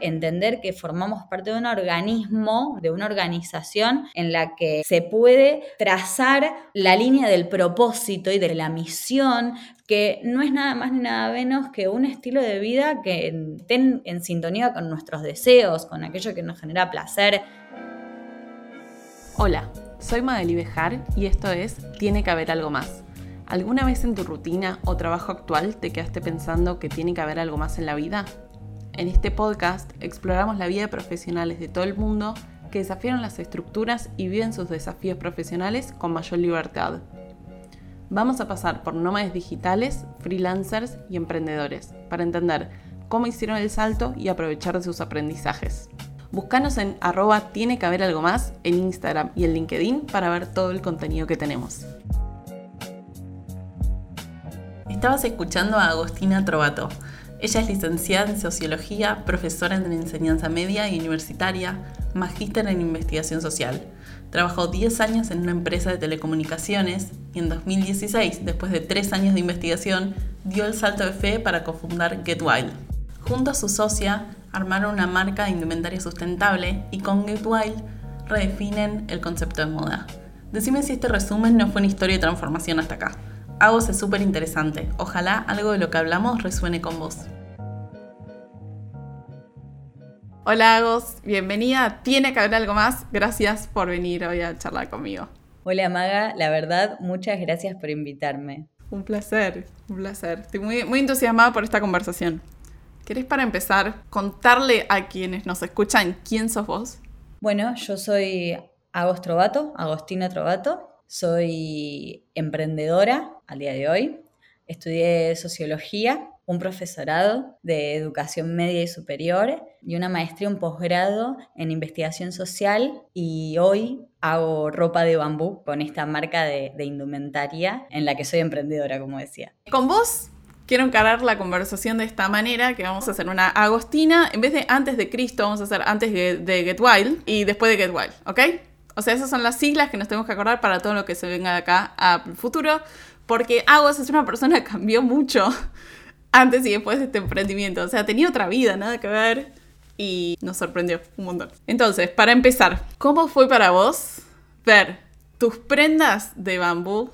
entender que formamos parte de un organismo, de una organización en la que se puede trazar la línea del propósito y de la misión, que no es nada más ni nada menos que un estilo de vida que esté en sintonía con nuestros deseos, con aquello que nos genera placer. Hola, soy Madeli Bejar y esto es Tiene que haber algo más. ¿Alguna vez en tu rutina o trabajo actual te quedaste pensando que tiene que haber algo más en la vida? En este podcast exploramos la vida de profesionales de todo el mundo que desafiaron las estructuras y viven sus desafíos profesionales con mayor libertad. Vamos a pasar por nómades digitales, freelancers y emprendedores para entender cómo hicieron el salto y aprovechar de sus aprendizajes. Búscanos en arroba tiene que haber algo más en Instagram y en LinkedIn para ver todo el contenido que tenemos. Estabas escuchando a Agostina Trovato, ella es licenciada en Sociología, profesora en enseñanza media y universitaria, magíster en investigación social. Trabajó 10 años en una empresa de telecomunicaciones y en 2016, después de 3 años de investigación, dio el salto de fe para cofundar Get Wild. Junto a su socia, armaron una marca de indumentaria sustentable y con Get Wild redefinen el concepto de moda. Decime si este resumen no fue una historia de transformación hasta acá. Agos es súper interesante. Ojalá algo de lo que hablamos resuene con vos. Hola Agos, bienvenida. Tiene que haber algo más. Gracias por venir hoy a charlar conmigo. Hola Maga, la verdad, muchas gracias por invitarme. Un placer, un placer. Estoy muy, muy entusiasmada por esta conversación. ¿Querés para empezar contarle a quienes nos escuchan quién sos vos? Bueno, yo soy Agos Trovato, Agostina Trovato. Soy emprendedora al día de hoy. Estudié sociología, un profesorado de educación media y superior y una maestría, un posgrado en investigación social y hoy hago ropa de bambú con esta marca de, indumentaria en la que soy emprendedora, como decía. Con vos quiero encarar la conversación de esta manera, que vamos a hacer una Agostina, en vez de antes de Cristo, vamos a hacer antes de, de Get Wild y después de Get Wild, ¿ok? O sea, esas son las siglas que nos tenemos que acordar para todo lo que se venga de acá al futuro, porque Agos es una persona que cambió mucho antes y después de este emprendimiento. O sea, tenía otra vida, nada que ver, y nos sorprendió un montón. Entonces, para empezar, ¿cómo fue para vos ver tus prendas de bambú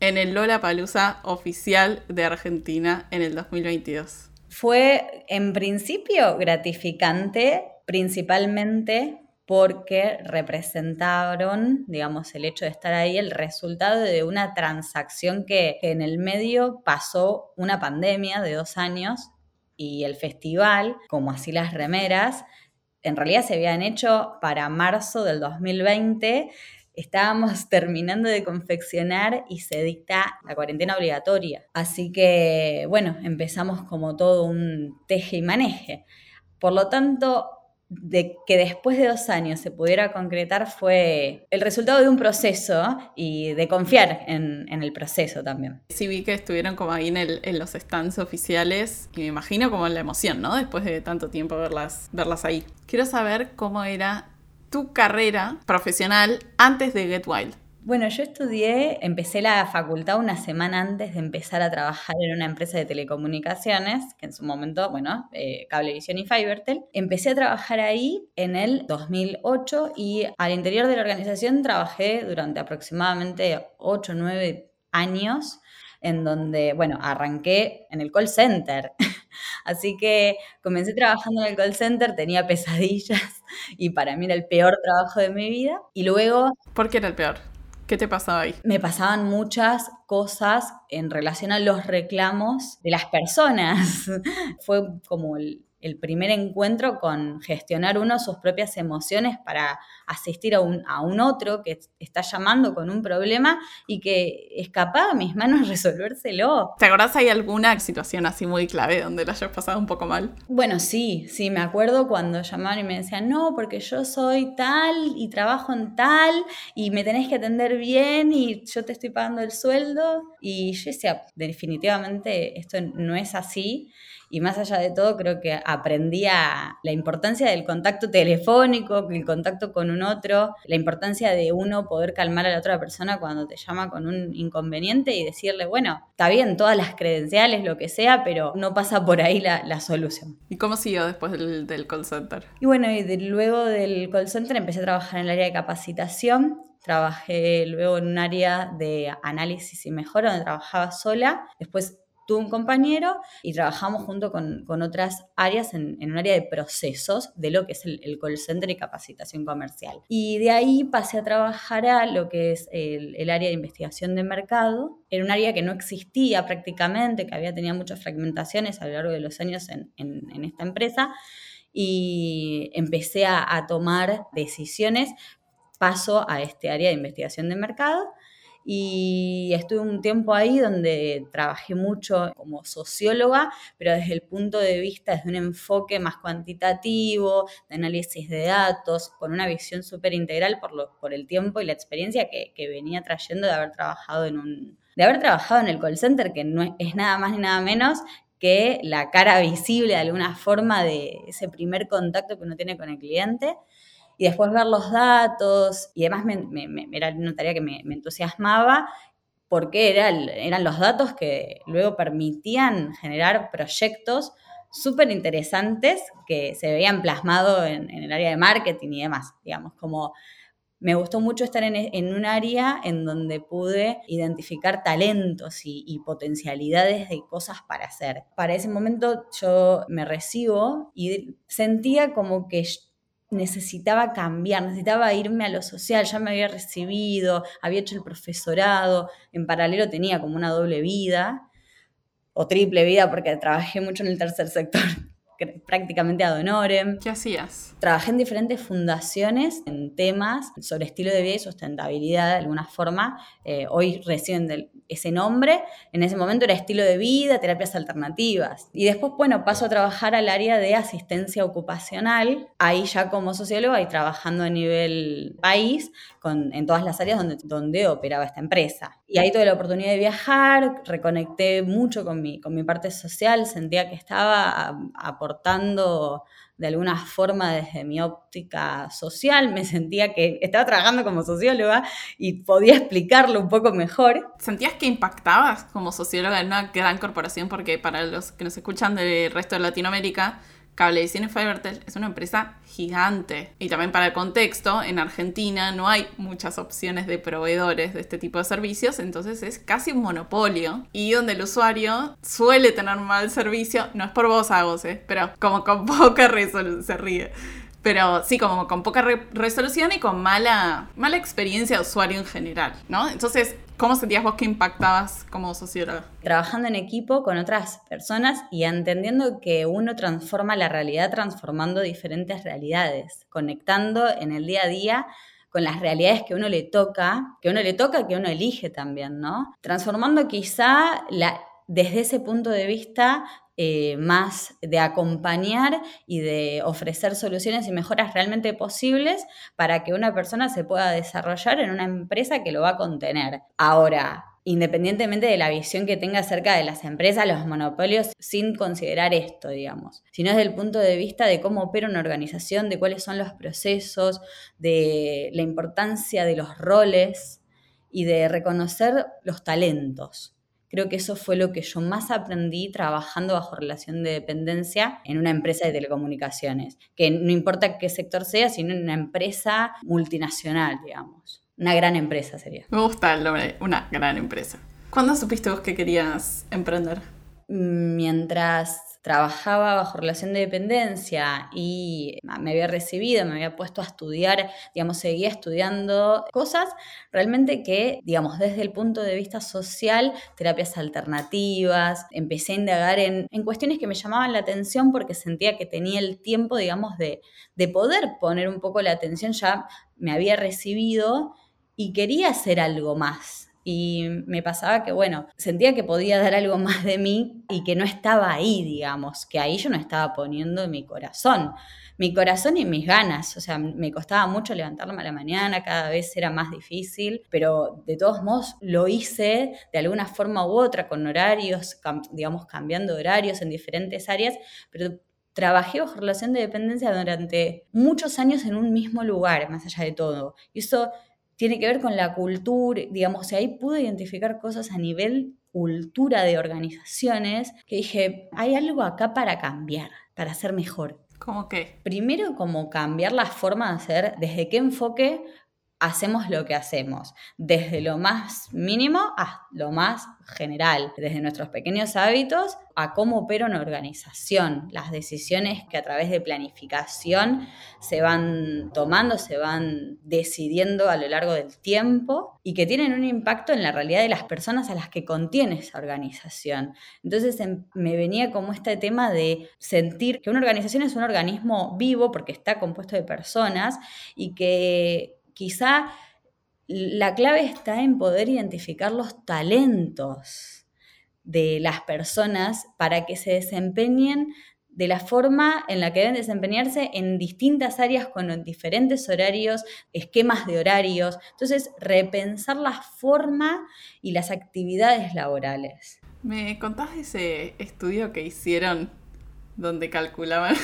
en el Lola Palusa oficial de Argentina en el 2022? Fue en principio gratificante, principalmente porque representaron, digamos, el hecho de estar ahí, el resultado de una transacción que en el medio pasó una pandemia de dos años y el festival, como así las remeras, en realidad se habían hecho para marzo del 2020. Estábamos terminando de confeccionar y se dicta la cuarentena obligatoria. Así que, bueno, empezamos como todo un teje y maneje. Por lo tanto, de que después de dos años se pudiera concretar fue el resultado de un proceso y de confiar en, el proceso también. Sí, vi que estuvieron como ahí en, los stands oficiales y me imagino como la emoción, ¿no? Después de tanto tiempo verlas, verlas ahí. Quiero saber cómo era tu carrera profesional antes de Get Wild. Bueno, yo estudié, empecé la facultad una semana antes de empezar a trabajar en una empresa de telecomunicaciones, que en su momento, bueno, eh, Cablevisión y Fibertel. Empecé a trabajar ahí en el 2008 y al interior de la organización trabajé durante aproximadamente 8 o 9 años, en donde, bueno, arranqué en el call center. Así que comencé trabajando en el call center, tenía pesadillas y para mí era el peor trabajo de mi vida. Y luego... ¿Por qué era el peor? ¿Qué te pasaba ahí? Me pasaban muchas cosas en relación a los reclamos de las personas. Fue como el, el primer encuentro con gestionar uno sus propias emociones para asistir a un, a un otro que está llamando con un problema y que escapaba a mis manos resolvérselo. ¿Te acordás hay alguna situación así muy clave donde la hayas pasado un poco mal? Bueno, sí, sí, me acuerdo cuando llamaban y me decían, no, porque yo soy tal y trabajo en tal y me tenés que atender bien y yo te estoy pagando el sueldo. Y yo decía, definitivamente esto no es así y más allá de todo creo que aprendía la importancia del contacto telefónico, el contacto con un otro, la importancia de uno poder calmar a la otra persona cuando te llama con un inconveniente y decirle, bueno, está bien, todas las credenciales, lo que sea, pero no pasa por ahí la, solución. ¿Y cómo siguió después del, call center? Y bueno, y luego del call center empecé a trabajar en el área de capacitación Trabajé luego en un área de análisis y mejora donde trabajaba sola. Después tuve un compañero y trabajamos junto con, otras áreas en, un área de procesos de lo que es el, call center y capacitación comercial. Y de ahí pasé a trabajar a lo que es el, área de investigación de mercado. Era un área que no existía prácticamente, que había tenido muchas fragmentaciones a lo largo de los años en, esta empresa y empecé a, tomar decisiones paso a este área de investigación de mercado y estuve un tiempo ahí donde trabajé mucho como socióloga, pero desde el punto de vista, desde un enfoque más cuantitativo, de análisis de datos, con una visión súper integral por, lo, por el tiempo y la experiencia que, que, venía trayendo de haber trabajado en un de haber trabajado en el call center, que no es nada más ni nada menos que la cara visible de alguna forma de ese primer contacto que uno tiene con el cliente y después ver los datos y además me, era una tarea que me, entusiasmaba porque era eran los datos que luego permitían generar proyectos súper interesantes que se veían plasmados en, el área de marketing y demás, digamos, como me gustó mucho estar en, un área en donde pude identificar talentos y, potencialidades de cosas para hacer. Para ese momento yo me recibo y sentía como que necesitaba cambiar, necesitaba irme a lo social, ya me había recibido, había hecho el profesorado, en paralelo tenía como una doble vida o triple vida porque trabajé mucho en el tercer sector prácticamente ad honorem. ¿Qué hacías? Trabajé en diferentes fundaciones en temas sobre estilo de vida y sustentabilidad de alguna forma. Eh, hoy reciben ese nombre. En ese momento era estilo de vida, terapias alternativas. Y después, bueno, paso a trabajar al área de asistencia ocupacional, ahí ya como socióloga y trabajando a nivel país con, en todas las áreas donde, donde operaba esta empresa. Y ahí tuve la oportunidad de viajar, reconecté mucho con mi, con mi parte social, sentía que estaba aportando de alguna forma desde mi óptica social, me sentía que estaba trabajando como socióloga y podía explicarlo un poco mejor. ¿Sentías que impactabas como socióloga en una gran corporación? Porque para los que nos escuchan del resto de Latinoamérica, Cablevisión y Fibertel es una empresa gigante. Y también para el contexto, en Argentina no hay muchas opciones de proveedores de este tipo de servicios, entonces es casi un monopolio. Y donde el usuario suele tener mal servicio, no es por vos, Agos, ¿eh? pero como con poca resolución, se ríe. Pero sí, como con poca resolución y con mala, mala experiencia de usuario en general, ¿no? Entonces, ¿Cómo sentías vos que impactabas como socióloga? Trabajando en equipo con otras personas y entendiendo que uno transforma la realidad transformando diferentes realidades, conectando en el día a día con las realidades que uno le toca, que uno le toca, que uno elige también, ¿no? Transformando quizá la, desde ese punto de vista eh, más de acompañar y de ofrecer soluciones y mejoras realmente posibles para que una persona se pueda desarrollar en una empresa que lo va a contener. Ahora, independientemente de la visión que tenga acerca de las empresas, los monopolios, sin considerar esto, digamos, sino desde el punto de vista de cómo opera una organización, de cuáles son los procesos, de la importancia de los roles y de reconocer los talentos. Creo que eso fue lo que yo más aprendí trabajando bajo relación de dependencia en una empresa de telecomunicaciones, que no importa qué sector sea, sino en una empresa multinacional, digamos. Una gran empresa sería. Me gusta el nombre, una gran empresa. ¿Cuándo supiste vos que querías emprender? Mientras trabajaba bajo relación de dependencia y me había recibido, me había puesto a estudiar, digamos, seguía estudiando cosas realmente que, digamos, desde el punto de vista social, terapias alternativas, empecé a indagar en, cuestiones que me llamaban la atención porque sentía que tenía el tiempo, digamos, de, de poder poner un poco la atención, ya me había recibido y quería hacer algo más Y me pasaba que, bueno, sentía que podía dar algo más de mí y que no estaba ahí, digamos, que ahí yo no estaba poniendo mi corazón mi corazón y mis ganas. O sea, me costaba mucho levantarme a la mañana, cada vez era más difícil, pero de todos modos lo hice de alguna forma u otra, con horarios, digamos, cambiando horarios en diferentes áreas, pero trabajé bajo relación de dependencia durante muchos años en un mismo lugar, más allá de todo. Y eso tiene que ver con la cultura, digamos, y ahí pude identificar cosas a nivel cultura de organizaciones que dije, hay algo acá para cambiar, para ser mejor. ¿Cómo qué? Primero, como cambiar la forma de hacer, desde qué enfoque hacemos lo que hacemos, desde lo más mínimo a lo más general, desde nuestros pequeños hábitos a cómo opera una organización, las decisiones que a través de planificación se van tomando, se van decidiendo a lo largo del tiempo y que tienen un impacto en la realidad de las personas a las que contiene esa organización. Entonces em, me venía como este tema de sentir que una organización es un organismo vivo porque está compuesto de personas y que quizá la clave está en poder identificar los talentos de las personas para que se desempeñen de la forma en la que deben desempeñarse en distintas áreas con diferentes horarios, esquemas de horarios. Entonces, repensar la forma y las actividades laborales. ¿Me contás ese estudio que hicieron donde calculaban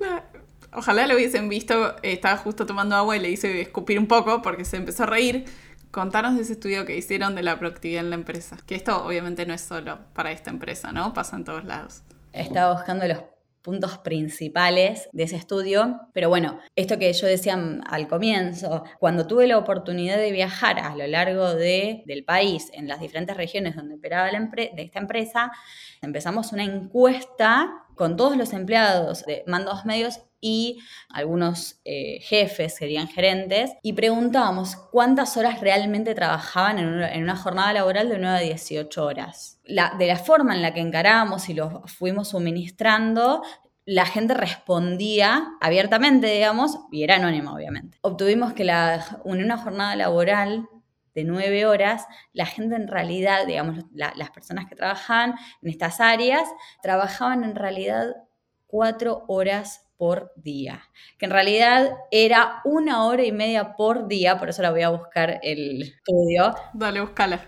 Ojalá lo hubiesen visto, estaba justo tomando agua y le hice escupir un poco porque se empezó a reír. Contanos de ese estudio que hicieron de la productividad en la empresa. Que esto obviamente no es solo para esta empresa, ¿no? Pasa en todos lados. Estaba buscando los puntos principales de ese estudio. Pero bueno, esto que yo decía al comienzo, cuando tuve la oportunidad de viajar a lo largo de, del país, en las diferentes regiones donde operaba la de esta empresa, empezamos una encuesta con todos los empleados de mandos medios y algunos eh, jefes, serían gerentes, y preguntábamos cuántas horas realmente trabajaban en una, jornada laboral de 9 a 18 horas. de la forma en la que encaramos y lo fuimos suministrando, la gente respondía abiertamente, digamos, y era anónima, obviamente. Obtuvimos que en una jornada laboral de nueve horas, la gente en realidad, digamos, las personas que trabajaban en estas áreas, trabajaban en realidad cuatro horas por día, que en realidad era una hora y media por día, por eso la voy a buscar el estudio. Dale, búscala.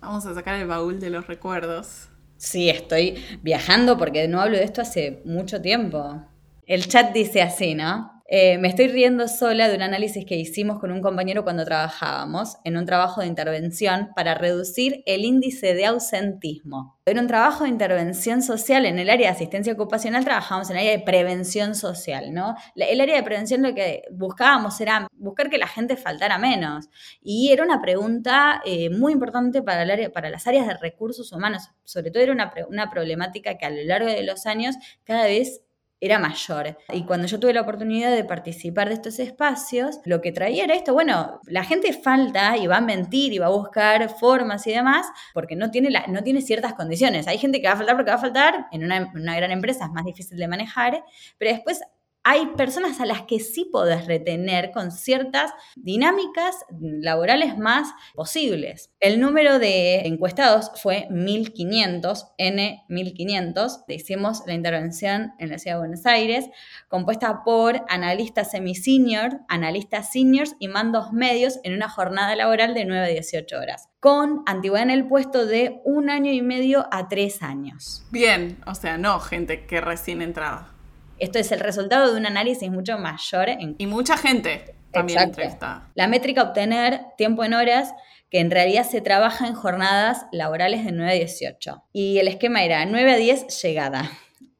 Vamos a sacar el baúl de los recuerdos. Sí, estoy viajando porque no hablo de esto hace mucho tiempo. El chat dice así, ¿no? Eh, me estoy riendo sola de un análisis que hicimos con un compañero cuando trabajábamos en un trabajo de intervención para reducir el índice de ausentismo. En un trabajo de intervención social en el área de asistencia ocupacional trabajábamos en el área de prevención social, ¿no? El área de prevención lo que buscábamos era buscar que la gente faltara menos. Y era una pregunta eh, muy importante para, el área, para las áreas de recursos humanos. Sobre todo era una, una problemática que a lo largo de los años cada vez era mayor. Y cuando yo tuve la oportunidad de participar de estos espacios, lo que traía era esto, bueno, la gente falta y va a mentir y va a buscar formas y demás porque no tiene, la, no tiene ciertas condiciones. Hay gente que va a faltar porque va a faltar, en una, en una gran empresa es más difícil de manejar, pero después hay personas a las que sí podés retener con ciertas dinámicas laborales más posibles. El número de encuestados fue 1500, N 1500. Hicimos la intervención en la ciudad de Buenos Aires, compuesta por analistas semi-senior, analistas seniors y mandos medios en una jornada laboral de 9 a 18 horas, con antigüedad en el puesto de un año y medio a tres años. Bien, o sea, no gente que recién entraba. Esto es el resultado de un análisis mucho mayor. En... Y mucha gente también entrevistada. La métrica obtener tiempo en horas que en realidad se trabaja en jornadas laborales de 9 a 18. Y el esquema era 9 a 10 llegada,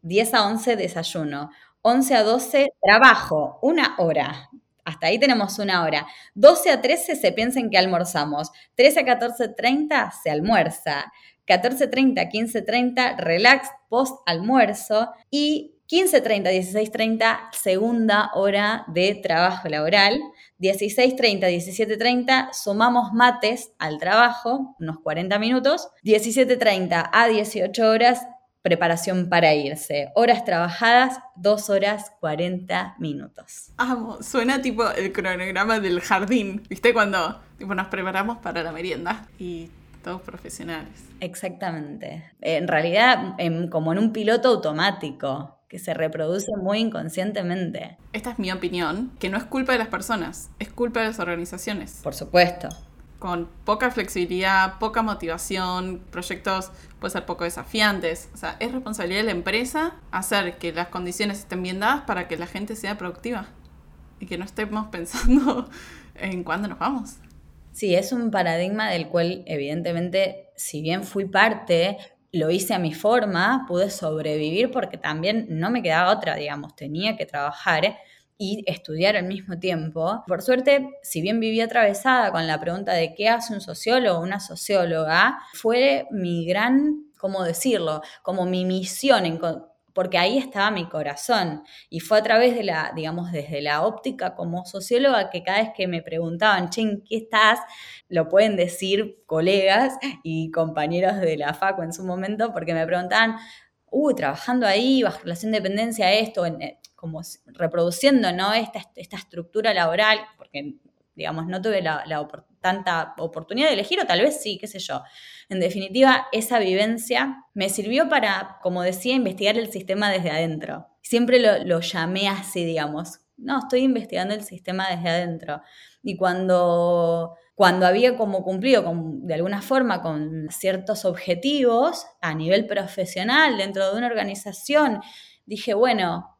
10 a 11 desayuno, 11 a 12 trabajo, una hora. Hasta ahí tenemos una hora. 12 a 13 se piensa en que almorzamos. 13 a 14.30 se almuerza. 14.30, 15.30 relax post almuerzo. Y 15.30, 16.30, segunda hora de trabajo laboral. 16.30, 17.30, sumamos mates al trabajo, unos 40 minutos. 17.30 a 18 horas, preparación para irse. Horas trabajadas, 2 horas 40 minutos. Amo, suena tipo el cronograma del jardín, ¿viste? Cuando tipo, nos preparamos para la merienda y todos profesionales. Exactamente. En realidad, como en un piloto automático que se reproduce muy inconscientemente. Esta es mi opinión, que no es culpa de las personas, es culpa de las organizaciones. Por supuesto con poca flexibilidad, poca motivación, proyectos pueden ser poco desafiantes. O sea, es responsabilidad de la empresa hacer que las condiciones estén bien dadas para que la gente sea productiva y que no estemos pensando en cuándo nos vamos. Sí, es un paradigma del cual evidentemente, si bien fui parte, lo hice a mi forma, pude sobrevivir porque también no me quedaba otra, digamos, tenía que trabajar y estudiar al mismo tiempo. Por suerte, si bien viví atravesada con la pregunta de qué hace un sociólogo o una socióloga, fue mi gran, ¿cómo decirlo? Como mi misión en porque ahí estaba mi corazón. Y fue a través de la, digamos, desde la óptica como socióloga que cada vez que me preguntaban, che, ¿en qué estás? Lo pueden decir colegas y compañeros de la FACO en su momento, porque me preguntaban, uh, trabajando ahí, bajo relación de dependencia, esto, eh, como reproduciendo ¿no? esta, esta estructura laboral, porque digamos, no tuve la, tanta oportunidad de elegir, o tal vez sí, qué sé yo. En definitiva, esa vivencia me sirvió para, como decía, investigar el sistema desde adentro. Siempre lo, lo llamé así, digamos. No, estoy investigando el sistema desde adentro. Y cuando, cuando había como cumplido con, de alguna forma con ciertos objetivos a nivel profesional dentro de una organización, dije, bueno,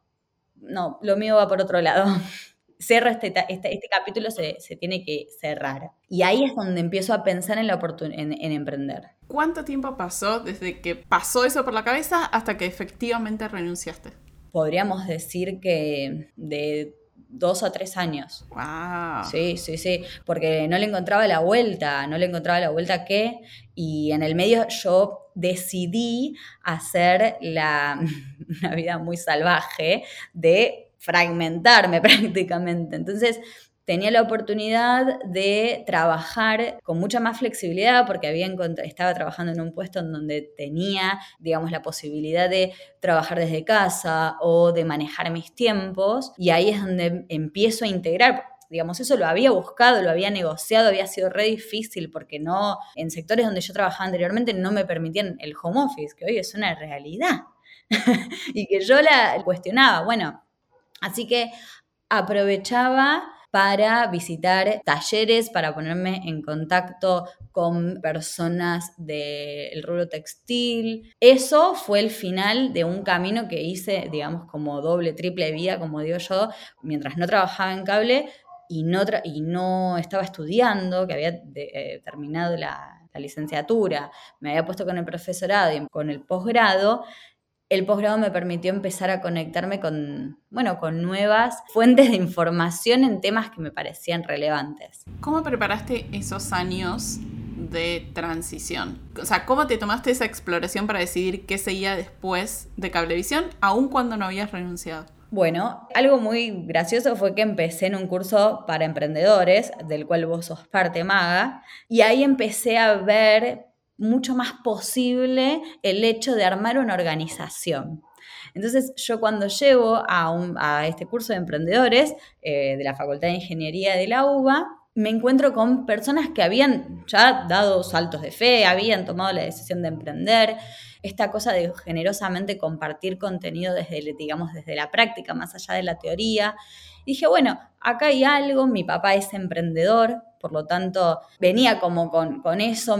no, lo mío va por otro lado. Cierro este, este, este capítulo, se, tiene que cerrar. Y ahí es donde empiezo a pensar en, la en, en emprender. ¿Cuánto tiempo pasó desde que pasó eso por la cabeza hasta que efectivamente renunciaste? Podríamos decir que de dos o tres años. Wow. Sí, sí, sí, porque no le encontraba la vuelta, no le encontraba la vuelta a qué, y en el medio yo decidí hacer la, una vida muy salvaje de fragmentarme prácticamente. Entonces, tenía la oportunidad de trabajar con mucha más flexibilidad porque había estaba trabajando en un puesto en donde tenía, digamos, la posibilidad de trabajar desde casa o de manejar mis tiempos y ahí es donde empiezo a integrar digamos, eso lo había buscado, lo había negociado, había sido re difícil porque no, en sectores donde yo trabajaba anteriormente no me permitían el home office, que hoy es una realidad y que yo la cuestionaba. Bueno, así que aprovechaba para visitar talleres, para ponerme en contacto con personas del rubro textil. Eso fue el final de un camino que hice, digamos, como doble, triple vida, como digo yo, mientras no trabajaba en cable y no, y no estaba estudiando, que había eh, terminado la, la licenciatura, me había puesto con el profesorado y con el posgrado, el posgrado me permitió empezar a conectarme con, bueno, con nuevas fuentes de información en temas que me parecían relevantes. ¿Cómo preparaste esos años de transición? O sea, ¿cómo te tomaste esa exploración para decidir qué seguía después de Cablevisión, aun cuando no habías renunciado? Bueno, algo muy gracioso fue que empecé en un curso para emprendedores, del cual vos sos parte maga, y ahí empecé a ver mucho más posible el hecho de armar una organización. Entonces yo cuando llego a, este curso de emprendedores eh, de la Facultad de Ingeniería de la UBA, me encuentro con personas que habían ya dado saltos de fe, habían tomado la decisión de emprender, esta cosa de generosamente compartir contenido desde, digamos, desde la práctica, más allá de la teoría. Dije, bueno, acá hay algo, mi papá es emprendedor, por lo tanto, venía como con, eso,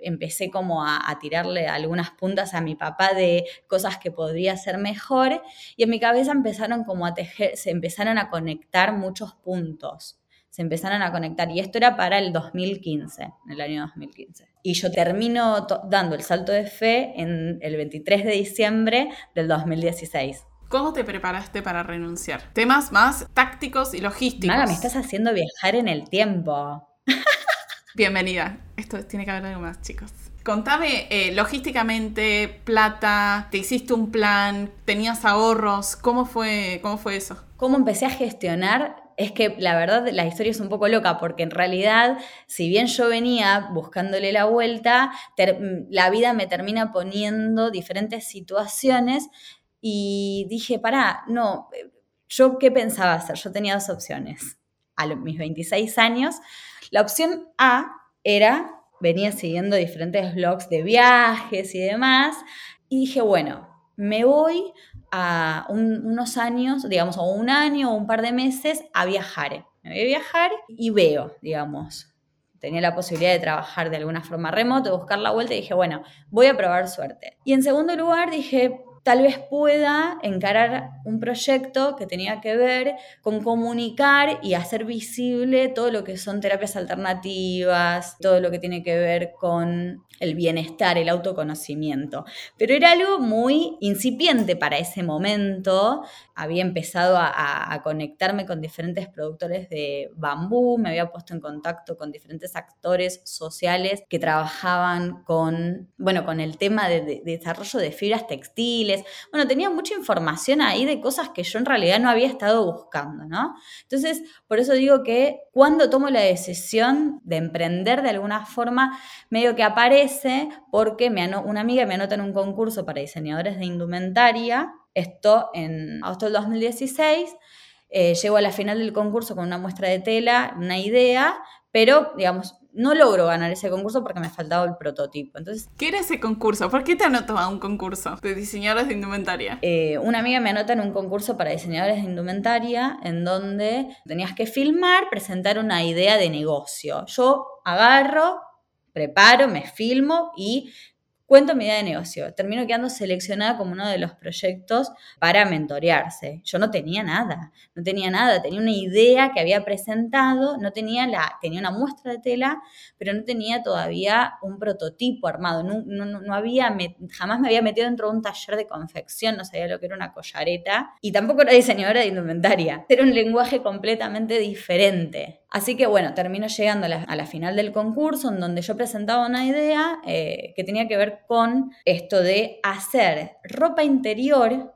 empecé como a, tirarle algunas puntas a mi papá de cosas que podría hacer mejor y en mi cabeza empezaron como a tejer, se empezaron a conectar muchos puntos se empezaron a conectar. Y esto era para el 2015, en el año 2015. Y yo termino dando el salto de fe en el 23 de diciembre del 2016. ¿Cómo te preparaste para renunciar? Temas más tácticos y logísticos. Maga, me estás haciendo viajar en el tiempo. Bienvenida. Esto tiene que haber algo más, chicos. Contame, eh, logísticamente, plata, ¿te hiciste un plan? ¿Tenías ahorros? ¿Cómo fue, cómo fue eso? ¿Cómo empecé a gestionar es que la verdad la historia es un poco loca porque en realidad, si bien yo venía buscándole la vuelta, la vida me termina poniendo diferentes situaciones y dije, pará, no, yo qué pensaba hacer? Yo tenía dos opciones. A mis 26 años, la opción A era, venía siguiendo diferentes blogs de viajes y demás, y dije, bueno, me voy a unos años, digamos, o un año o un par de meses a viajar. Me voy a viajar y veo, digamos. Tenía la posibilidad de trabajar de alguna forma remoto, de buscar la vuelta y dije, bueno, voy a probar suerte. Y en segundo lugar dije, tal vez pueda encarar un proyecto que tenía que ver con comunicar y hacer visible todo lo que son terapias alternativas, todo lo que tiene que ver con el bienestar, el autoconocimiento. Pero era algo muy incipiente para ese momento. Había empezado a, conectarme con diferentes productores de bambú, me había puesto en contacto con diferentes actores sociales que trabajaban con, bueno, con el tema de, de desarrollo de fibras textiles bueno, tenía mucha información ahí de cosas que yo en realidad no había estado buscando, ¿no? Entonces, por eso digo que cuando tomo la decisión de emprender de alguna forma, medio que aparece porque me una amiga me anota en un concurso para diseñadores de indumentaria, esto en agosto del 2016. Eh, llego a la final del concurso con una muestra de tela, una idea, pero, digamos, no logro ganar ese concurso porque me faltaba el prototipo. Entonces, ¿Qué era ese concurso? ¿Por qué te anotó a un concurso de diseñadores de indumentaria? Eh, una amiga me anota en un concurso para diseñadores de indumentaria en donde tenías que filmar, presentar una idea de negocio. Yo agarro, preparo, me filmo y Cuento mi idea de negocio. Termino quedando seleccionada como uno de los proyectos para mentorearse. Yo no tenía nada, no tenía nada. Tenía una idea que había presentado, no tenía la, tenía una muestra de tela, pero no tenía todavía un prototipo armado. No, no, había, jamás me había metido dentro de un taller de confección, no sabía lo que era una collareta y tampoco era diseñadora de indumentaria. Era un lenguaje completamente diferente. Así que bueno, termino llegando a la, final del concurso en donde yo presentaba una idea eh, que tenía que ver con esto de hacer ropa interior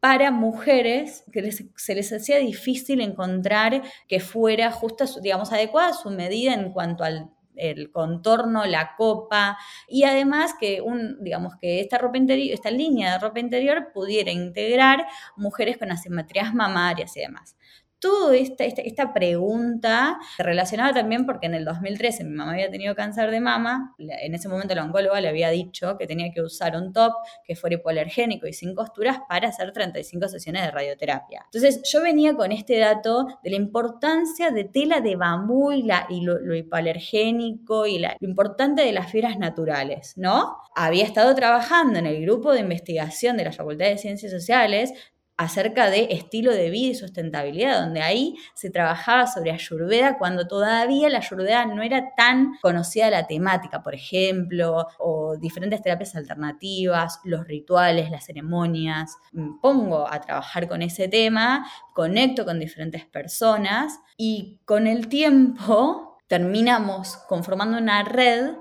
para mujeres que se les hacía difícil encontrar que fuera justa, digamos, adecuada a su medida en cuanto al el contorno, la copa y además que un, digamos que esta ropa interior, esta línea de ropa interior pudiera integrar mujeres con asimetrías mamarias y demás toda esta, esta, pregunta relacionada también porque en el 2013 mi mamá había tenido cáncer de mama, en ese momento la oncóloga le había dicho que tenía que usar un top que fuera hipoalergénico y sin costuras para hacer 35 sesiones de radioterapia. Entonces yo venía con este dato de la importancia de tela de bambú y, la, y lo, hipoalergénico y lo importante de las fibras naturales, ¿no? Había estado trabajando en el grupo de investigación de la Facultad de Ciencias Sociales acerca de estilo de vida y sustentabilidad, donde ahí se trabajaba sobre Ayurveda cuando todavía la Ayurveda no era tan conocida la temática, por ejemplo, o diferentes terapias alternativas, los rituales, las ceremonias. Me pongo a trabajar con ese tema, conecto con diferentes personas y con el tiempo terminamos conformando una red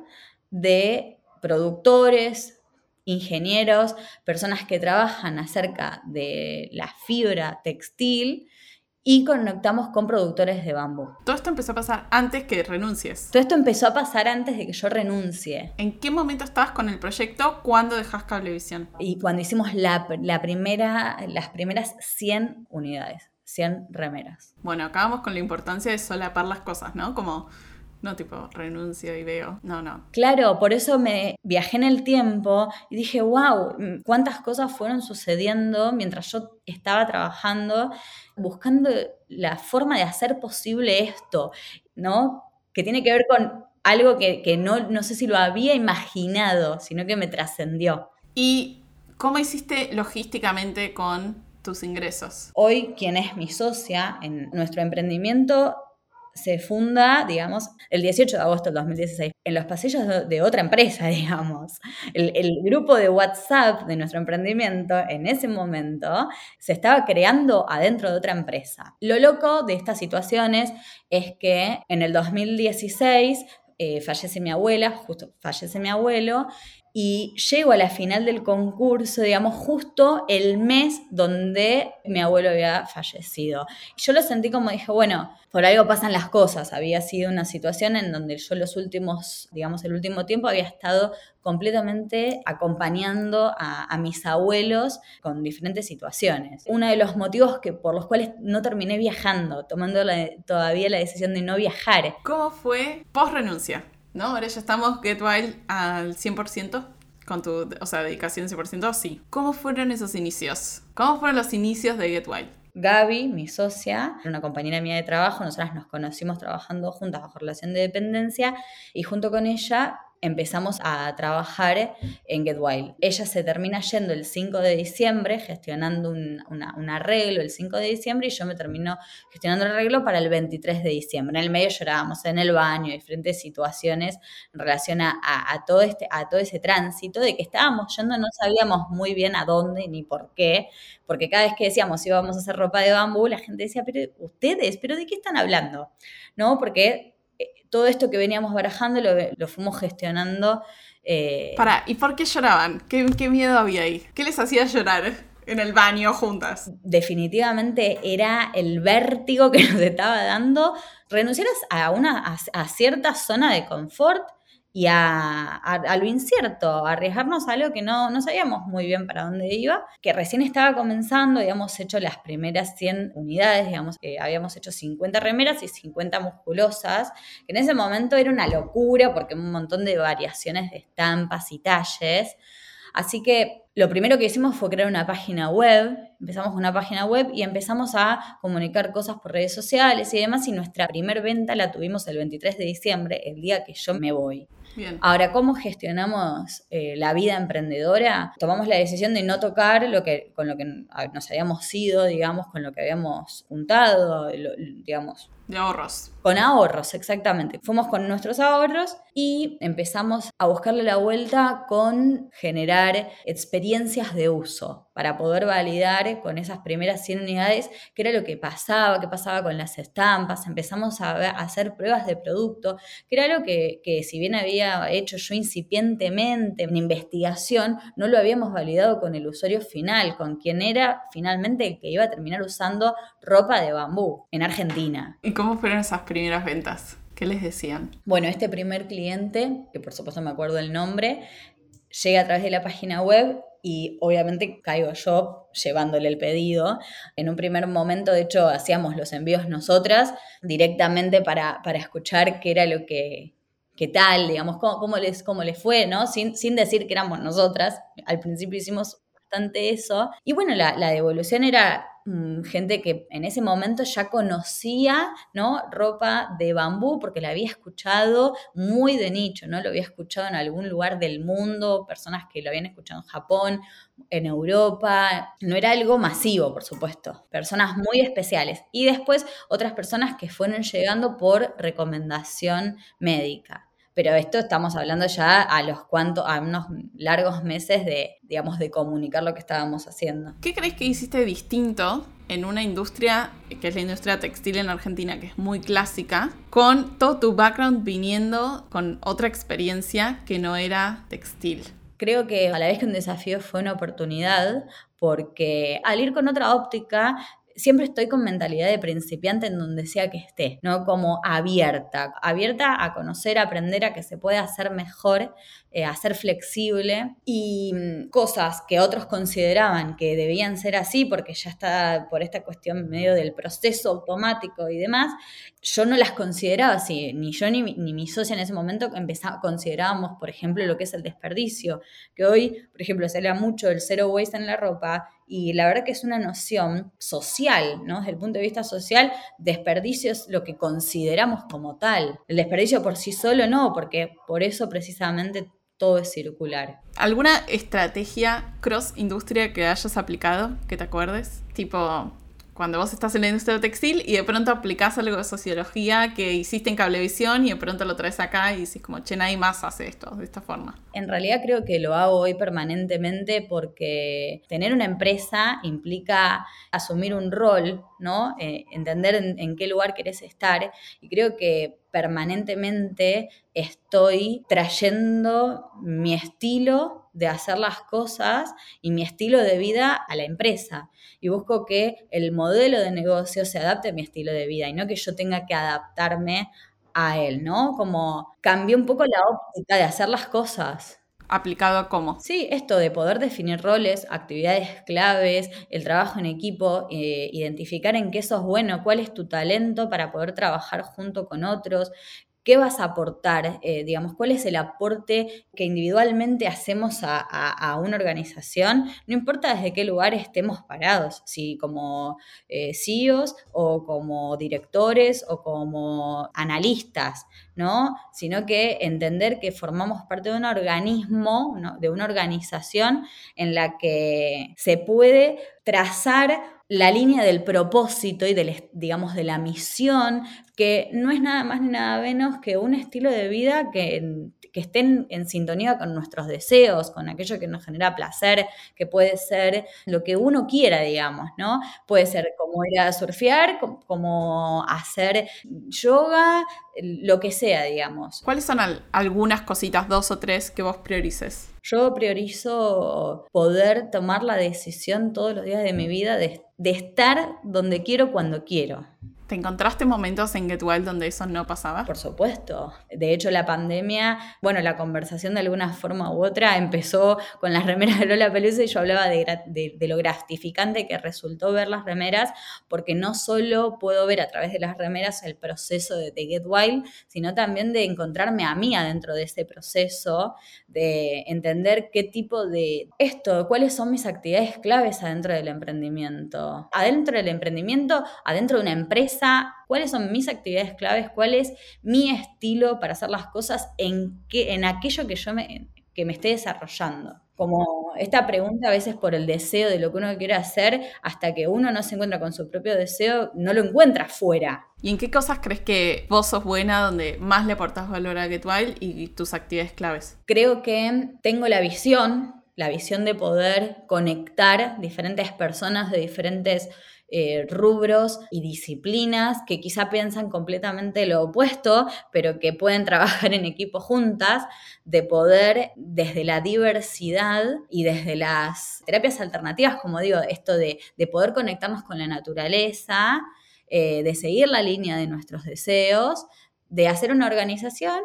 de productores, ingenieros, personas que trabajan acerca de la fibra textil y conectamos con productores de bambú. Todo esto empezó a pasar antes que renuncies. Todo esto empezó a pasar antes de que yo renuncie. ¿En qué momento estabas con el proyecto? ¿Cuándo dejas Cablevisión? Y cuando hicimos la, la primera, las primeras 100 unidades, 100 remeras. Bueno, acabamos con la importancia de solapar las cosas, ¿no? Como no tipo renuncio y veo. No, no. Claro, por eso me viajé en el tiempo y dije, wow, cuántas cosas fueron sucediendo mientras yo estaba trabajando, buscando la forma de hacer posible esto, ¿no? Que tiene que ver con algo que, que no, no sé si lo había imaginado, sino que me trascendió. ¿Y cómo hiciste logísticamente con tus ingresos? Hoy, quien es mi socia en nuestro emprendimiento se funda, digamos, el 18 de agosto del 2016, en los pasillos de, otra empresa, digamos. El, el, grupo de WhatsApp de nuestro emprendimiento en ese momento se estaba creando adentro de otra empresa. Lo loco de estas situaciones es que en el 2016 eh, fallece mi abuela, justo fallece mi abuelo, y llego a la final del concurso, digamos, justo el mes donde mi abuelo había fallecido. Yo lo sentí como dije, bueno, por algo pasan las cosas. Había sido una situación en donde yo los últimos, digamos, el último tiempo había estado completamente acompañando a, mis abuelos con diferentes situaciones. Uno de los motivos que, por los cuales no terminé viajando, tomando todavía la decisión de no viajar. ¿Cómo fue post renuncia? ¿No? Ahora ya estamos Get Wild al 100%, con tu, o sea, dedicación 100%, sí. ¿Cómo fueron esos inicios? ¿Cómo fueron los inicios de Get Wild? Gaby, mi socia, una compañera mía de trabajo, nosotras nos conocimos trabajando juntas bajo relación de dependencia y junto con ella empezamos a trabajar en Get Wild. Ella se termina yendo el 5 de diciembre, gestionando un, arreglo el 5 de diciembre, y yo me termino gestionando el arreglo para el 23 de diciembre. En el medio llorábamos en el baño, diferentes situaciones en relación a, todo este, a todo ese tránsito de que estábamos yendo, no sabíamos muy bien a dónde ni por qué, porque cada vez que decíamos íbamos a hacer ropa de bambú, la gente decía, pero ustedes, ¿pero de qué están hablando? ¿No? Porque todo esto que veníamos barajando lo, fuimos gestionando. Eh, Para, ¿y por qué lloraban? ¿Qué, ¿Qué, miedo había ahí? ¿Qué les hacía llorar en el baño juntas? Definitivamente era el vértigo que nos estaba dando renunciar a, una, a cierta zona de confort y a, lo incierto, a arriesgarnos a algo que no, no sabíamos muy bien para dónde iba, que recién estaba comenzando, habíamos hecho las primeras 100 unidades, digamos, eh, habíamos hecho 50 remeras y 50 musculosas, que en ese momento era una locura porque un montón de variaciones de estampas y talles. Así que lo primero que hicimos fue crear una página web, empezamos una página web y empezamos a comunicar cosas por redes sociales y demás y nuestra primer venta la tuvimos el 23 de diciembre, el día que yo me voy. Ahora, ¿cómo gestionamos eh, la vida emprendedora? Tomamos la decisión de no tocar lo que, con lo que nos habíamos ido, digamos, con lo que habíamos juntado, digamos. De ahorros. Con ahorros, exactamente. Fuimos con nuestros ahorros y empezamos a buscarle la vuelta con generar experiencias de uso para poder validar con esas primeras 100 unidades qué era lo que pasaba, qué pasaba con las estampas. Empezamos a, hacer pruebas de producto, que era algo que, que si bien había hecho yo incipientemente en investigación, no lo habíamos validado con el usuario final, con quien era finalmente el que iba a terminar usando ropa de bambú en Argentina. ¿Y cómo fueron esas primeras ventas? ¿Qué les decían? Bueno, este primer cliente, que por supuesto me acuerdo el nombre, llega a través de la página web y obviamente caigo yo llevándole el pedido. En un primer momento, de hecho, hacíamos los envíos nosotras directamente para, para escuchar qué era lo que, qué tal, digamos, cómo, les, cómo les fue, ¿no? Sin, sin decir que éramos nosotras. Al principio hicimos bastante eso. Y bueno, la, devolución era Mm, gente que en ese momento ya conocía, ¿no? Ropa de bambú porque la había escuchado muy de nicho, ¿no? Lo había escuchado en algún lugar del mundo, personas que lo habían escuchado en Japón, en Europa, no era algo masivo, por supuesto, personas muy especiales. Y después otras personas que fueron llegando por recomendación médica. Pero esto estamos hablando ya a los cuantos, a unos largos meses de, digamos, de comunicar lo que estábamos haciendo. ¿Qué crees que hiciste distinto en una industria que es la industria textil en Argentina, que es muy clásica, con todo tu background viniendo con otra experiencia que no era textil? Creo que a la vez que un desafío fue una oportunidad, porque al ir con otra óptica siempre estoy con mentalidad de principiante en donde sea que esté, ¿no? Como abierta, abierta a conocer, a aprender, a que se puede hacer mejor, eh, a ser flexible y mm, cosas que otros consideraban que debían ser así porque ya está por esta cuestión medio del proceso automático y demás, yo no las consideraba así, ni yo ni, ni mi socia en ese momento empezaba, considerábamos, por ejemplo, lo que es el desperdicio, que hoy, por ejemplo, se habla mucho del zero waste en la ropa y la verdad que es una noción social, ¿no? Desde el punto de vista social, desperdicio es lo que consideramos como tal. El desperdicio por sí solo no, porque por eso precisamente todo es circular. ¿Alguna estrategia cross industria que hayas aplicado que te acuerdes? Tipo, cuando vos estás en la industria textil y de pronto aplicás algo de sociología que hiciste en cablevisión y de pronto lo traes acá y dices como, che, nadie más hace esto de esta forma. En realidad creo que lo hago hoy permanentemente porque tener una empresa implica asumir un rol, ¿no? Eh, entender en, qué lugar querés estar y creo que permanentemente estoy trayendo mi estilo de hacer las cosas y mi estilo de vida a la empresa. Y busco que el modelo de negocio se adapte a mi estilo de vida y no que yo tenga que adaptarme a él, ¿no? Como cambié un poco la óptica de hacer las cosas. ¿Aplicado a cómo? Sí, esto de poder definir roles, actividades claves, el trabajo en equipo, eh, identificar en qué sos bueno, cuál es tu talento para poder trabajar junto con otros, ¿Qué vas a aportar? Eh, digamos, ¿cuál es el aporte que individualmente hacemos a, una organización? No importa desde qué lugar estemos parados, si como eh, CEOs o como directores o como analistas, ¿no? Sino que entender que formamos parte de un organismo, de una organización en la que se puede trazar la línea del propósito y del, digamos, de la misión, que no es nada más ni nada menos que un estilo de vida que, que estén en sintonía con nuestros deseos, con aquello que nos genera placer, que puede ser lo que uno quiera, digamos, ¿no? Puede ser como ir a surfear, como hacer yoga, lo que sea, digamos. ¿Cuáles son algunas cositas, dos o tres, que vos priorices? Yo priorizo poder tomar la decisión todos los días de mi vida de, de estar donde quiero cuando quiero. ¿Te encontraste momentos en Get Wild donde eso no pasaba? Por supuesto. De hecho, la pandemia, bueno, la conversación de alguna forma u otra empezó con las remeras de Lola Pelusa y yo hablaba de, lo gratificante que resultó ver las remeras, porque no solo puedo ver a través de las remeras el proceso de, de Get Wild, sino también de encontrarme a mí adentro de ese proceso, de entender qué tipo de esto, cuáles son mis actividades claves adentro del emprendimiento. Adentro del emprendimiento, adentro de una empresa cuáles son mis actividades claves, cuál es mi estilo para hacer las cosas en, qué, en aquello que yo me, que me esté desarrollando. Como esta pregunta a veces por el deseo de lo que uno quiere hacer, hasta que uno no se encuentra con su propio deseo, no lo encuentra fuera. ¿Y en qué cosas crees que vos sos buena, donde más le aportas valor a Get Wild y tus actividades claves? Creo que tengo la visión, la visión de poder conectar diferentes personas de diferentes eh, rubros y disciplinas que quizá piensan completamente lo opuesto, pero que pueden trabajar en equipo juntas, de poder desde la diversidad y desde las terapias alternativas, como digo, esto de, poder conectarnos con la naturaleza, eh, de seguir la línea de nuestros deseos, de hacer una organización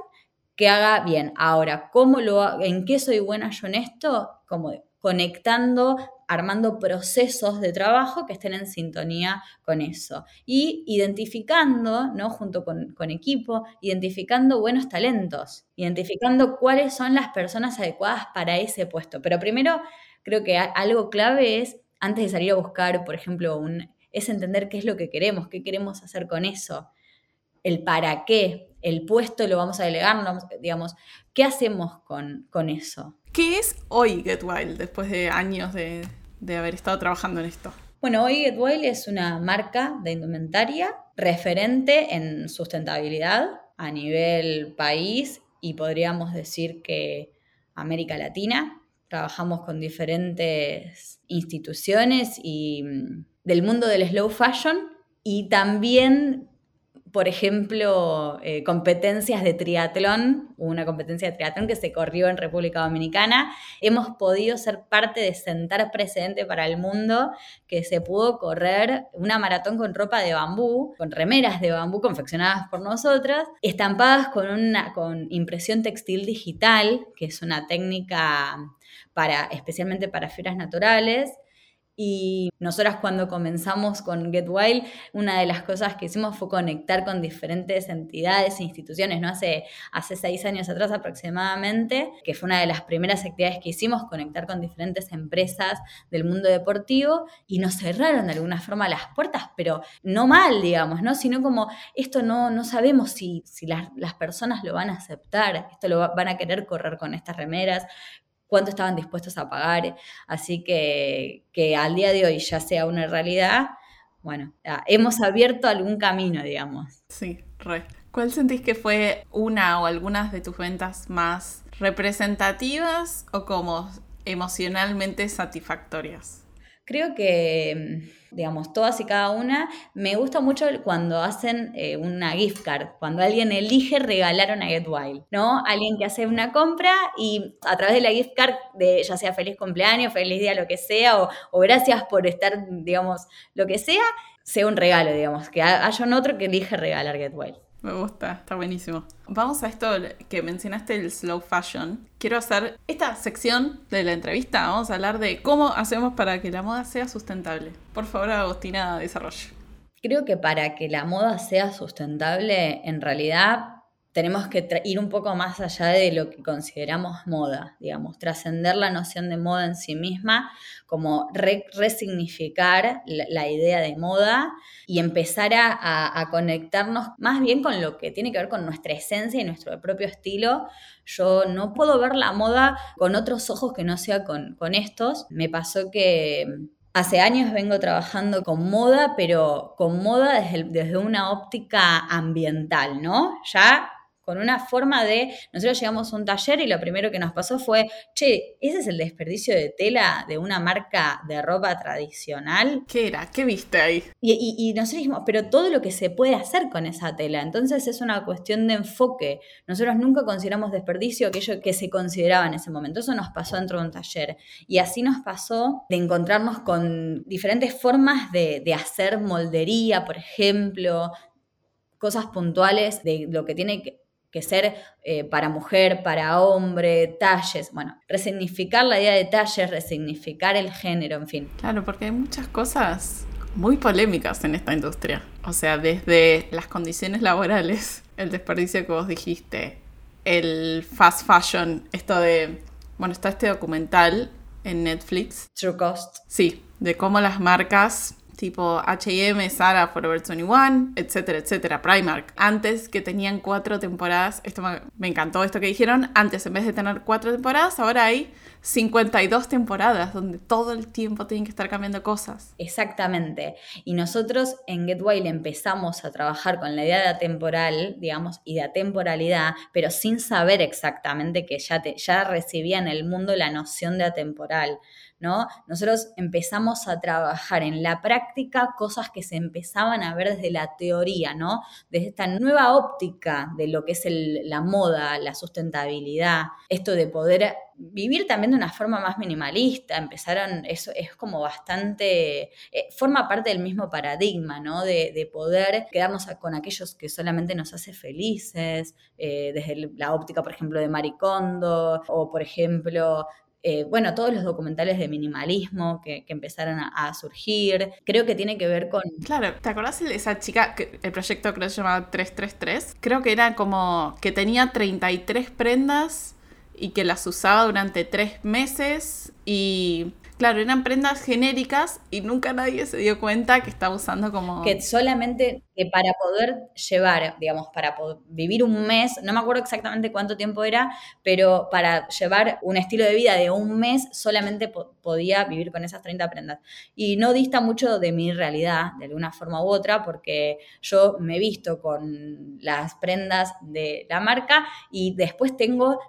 que haga bien. Ahora, ¿cómo lo, ¿en qué soy buena yo en esto? Como conectando armando procesos de trabajo que estén en sintonía con eso. Y identificando, ¿no? junto con, equipo, identificando buenos talentos, identificando cuáles son las personas adecuadas para ese puesto. Pero primero, creo que algo clave es, antes de salir a buscar, por ejemplo, un, es entender qué es lo que queremos, qué queremos hacer con eso, el para qué, el puesto lo vamos a delegar, digamos, ¿qué hacemos con, con eso? ¿Qué es hoy Get Wild después de años de, haber estado trabajando en esto? Bueno, hoy Get Wild es una marca de indumentaria referente en sustentabilidad a nivel país y podríamos decir que América Latina. Trabajamos con diferentes instituciones y mm, del mundo del slow fashion y también por ejemplo, eh, competencias de triatlón, una competencia de triatlón que se corrió en República Dominicana, hemos podido ser parte de sentar precedente para el mundo que se pudo correr una maratón con ropa de bambú, con remeras de bambú confeccionadas por nosotras, estampadas con, una, con impresión textil digital, que es una técnica para, especialmente para fibras naturales, y nosotras cuando comenzamos con Get Wild, una de las cosas que hicimos fue conectar con diferentes entidades e instituciones, ¿no? Hace, hace seis años atrás aproximadamente, que fue una de las primeras actividades que hicimos, conectar con diferentes empresas del mundo deportivo y nos cerraron de alguna forma las puertas, pero no mal, digamos, ¿no? Sino como esto no, no sabemos si, si las, las personas lo van a aceptar, esto lo van a querer correr con estas remeras, cuánto estaban dispuestos a pagar. Así que, que al día de hoy ya sea una realidad, bueno, hemos abierto algún camino, digamos. Sí, re. ¿Cuál sentís que fue una o algunas de tus ventas más representativas o como emocionalmente satisfactorias? Creo que, mm, digamos, todas y cada una, me gusta mucho cuando hacen eh, una gift card, cuando alguien elige regalar una Get Wild, ¿no? Alguien que hace una compra y a través de la gift card, de ya sea feliz cumpleaños, feliz día, lo que sea, o, o gracias por estar, digamos, lo que sea, sea un regalo, digamos, que haya un otro que elige regalar Get Wild. Me gusta, está buenísimo. Vamos a esto que mencionaste, el slow fashion. Quiero hacer esta sección de la entrevista. Vamos a hablar de cómo hacemos para que la moda sea sustentable. Por favor, Agostina, desarrolle. Creo que para que la moda sea sustentable, en realidad tenemos que ir un poco más allá de lo que consideramos moda, digamos, trascender la noción de moda en sí misma, como resignificar la, idea de moda y empezar a, conectarnos más bien con lo que tiene que ver con nuestra esencia y nuestro propio estilo. Yo no puedo ver la moda con otros ojos que no sea con, estos. Me pasó que Hace años vengo trabajando con moda, pero con moda desde, desde, una óptica ambiental, ¿no? Ya con una forma de, nosotros llegamos a un taller y lo primero que nos pasó fue, che, ese es el desperdicio de tela de una marca de ropa tradicional. ¿Qué era? ¿Qué viste ahí? Y, nosotros dijimos, pero todo lo que se puede hacer con esa tela. Entonces es una cuestión de enfoque. Nosotros nunca consideramos desperdicio aquello que se consideraba en ese momento. Eso nos pasó dentro de un taller. Y así nos pasó de encontrarnos con diferentes formas de, de hacer moldería, por ejemplo, cosas puntuales de lo que tiene que que ser eh, para mujer, para hombre, talles, bueno, resignificar la idea de talles, resignificar el género, en fin. Claro, porque hay muchas cosas muy polémicas en esta industria. O sea, desde las condiciones laborales, el desperdicio que vos dijiste, el fast fashion, esto de, bueno, está este documental en Netflix. True Cost. Sí, de cómo las marcas tipo HM, Zara, Forever 21, etcétera, etcétera, Primark. Antes que tenían cuatro temporadas, esto me, encantó esto que dijeron, antes en vez de tener cuatro temporadas, ahora hay 52 temporadas donde todo el tiempo tienen que estar cambiando cosas. Exactamente. Y nosotros en Get empezamos a trabajar con la idea de atemporal, digamos, y de atemporalidad, pero sin saber exactamente que ya, te, ya recibía en el mundo la noción de atemporal. ¿No? Nosotros empezamos a trabajar en la práctica cosas que se empezaban a ver desde la teoría, ¿no? Desde esta nueva óptica de lo que es la moda, la sustentabilidad, esto de poder vivir también de una forma más minimalista, empezaron, eso es como bastante, eh, forma parte del mismo paradigma, ¿no? De, poder quedarnos con aquellos que solamente nos hace felices, eh, desde la óptica, por ejemplo, de Maricondo, o por ejemplo, eh, bueno, todos los documentales de minimalismo que, empezaron a, surgir. Creo que tiene que ver con... Claro, ¿te acordás de esa chica, que el proyecto creo que se llamaba 333? Creo que era como que tenía 33 prendas y que las usaba durante tres meses y Claro, eran prendas genéricas y nunca nadie se dio cuenta que estaba usando como... Que solamente que para poder llevar, digamos, para vivir un mes, no me acuerdo exactamente cuánto tiempo era, pero para llevar un estilo de vida de un mes solamente podía vivir con esas 30 prendas. Y no dista mucho de mi realidad, de alguna forma u otra, porque yo me visto con las prendas de la marca y después tengo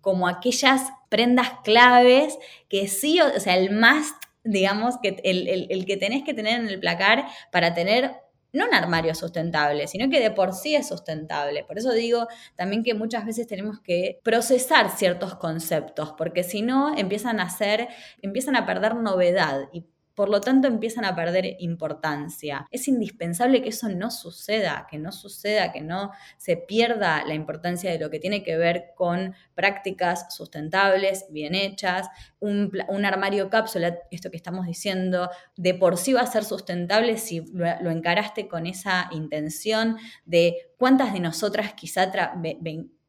como aquellas prendas claves que sí, o sea, el must, digamos, que el, que tenés que tener en el placar para tener no un armario sustentable, sino que de por sí es sustentable. Por eso digo también que muchas veces tenemos que procesar ciertos conceptos, porque si no empiezan a ser, empiezan a perder novedad y por lo tanto empiezan a perder importancia. Es indispensable que eso no suceda, que no suceda, que no se pierda la importancia de lo que tiene que ver con prácticas sustentables, bien hechas, un, armario cápsula, esto que estamos diciendo, de por sí va a ser sustentable si lo, encaraste con esa intención de cuántas de nosotras quizá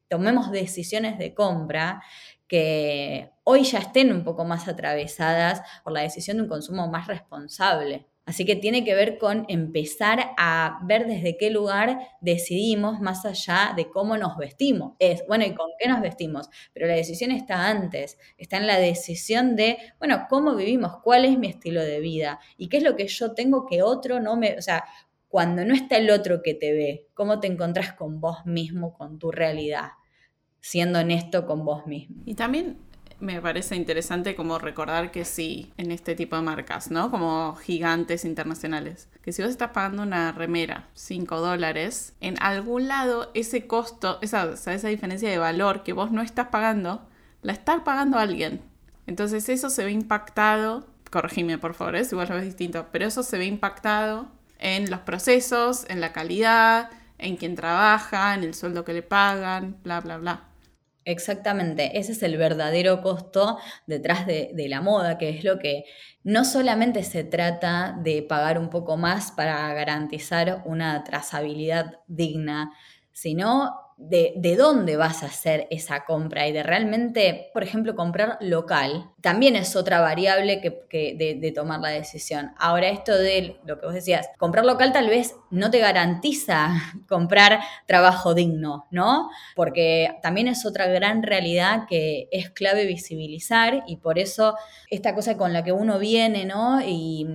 tomemos decisiones de compra que hoy ya estén un poco más atravesadas por la decisión de un consumo más responsable. Así que tiene que ver con empezar a ver desde qué lugar decidimos más allá de cómo nos vestimos. Es, bueno, ¿y con qué nos vestimos? Pero la decisión está antes, está en la decisión de, bueno, ¿cómo vivimos? ¿Cuál es mi estilo de vida? ¿Y qué es lo que yo tengo que otro no me, o sea, cuando no está el otro que te ve, ¿cómo te encontrás con vos mismo, con tu realidad? Siendo honesto con vos mismo. Y también me parece interesante como recordar que sí, en este tipo de marcas, ¿no? Como gigantes internacionales. Que si vos estás pagando una remera, 5 dólares, en algún lado ese costo, esa, esa diferencia de valor que vos no estás pagando, la está pagando alguien. Entonces eso se ve impactado, corregime por favor, es ¿eh? igual lo ves distinto, pero eso se ve impactado en los procesos, en la calidad, en quién trabaja, en el sueldo que le pagan, bla, bla, bla. Exactamente, ese es el verdadero costo detrás de, de, la moda, que es lo que no solamente se trata de pagar un poco más para garantizar una trazabilidad digna, sino de, dónde vas a hacer esa compra y de realmente, por ejemplo, comprar local, también es otra variable que, de, tomar la decisión. Ahora, esto de lo que vos decías, comprar local tal vez no te garantiza comprar trabajo digno, ¿no? Porque también es otra gran realidad que es clave visibilizar y por eso esta cosa con la que uno viene, ¿no? Y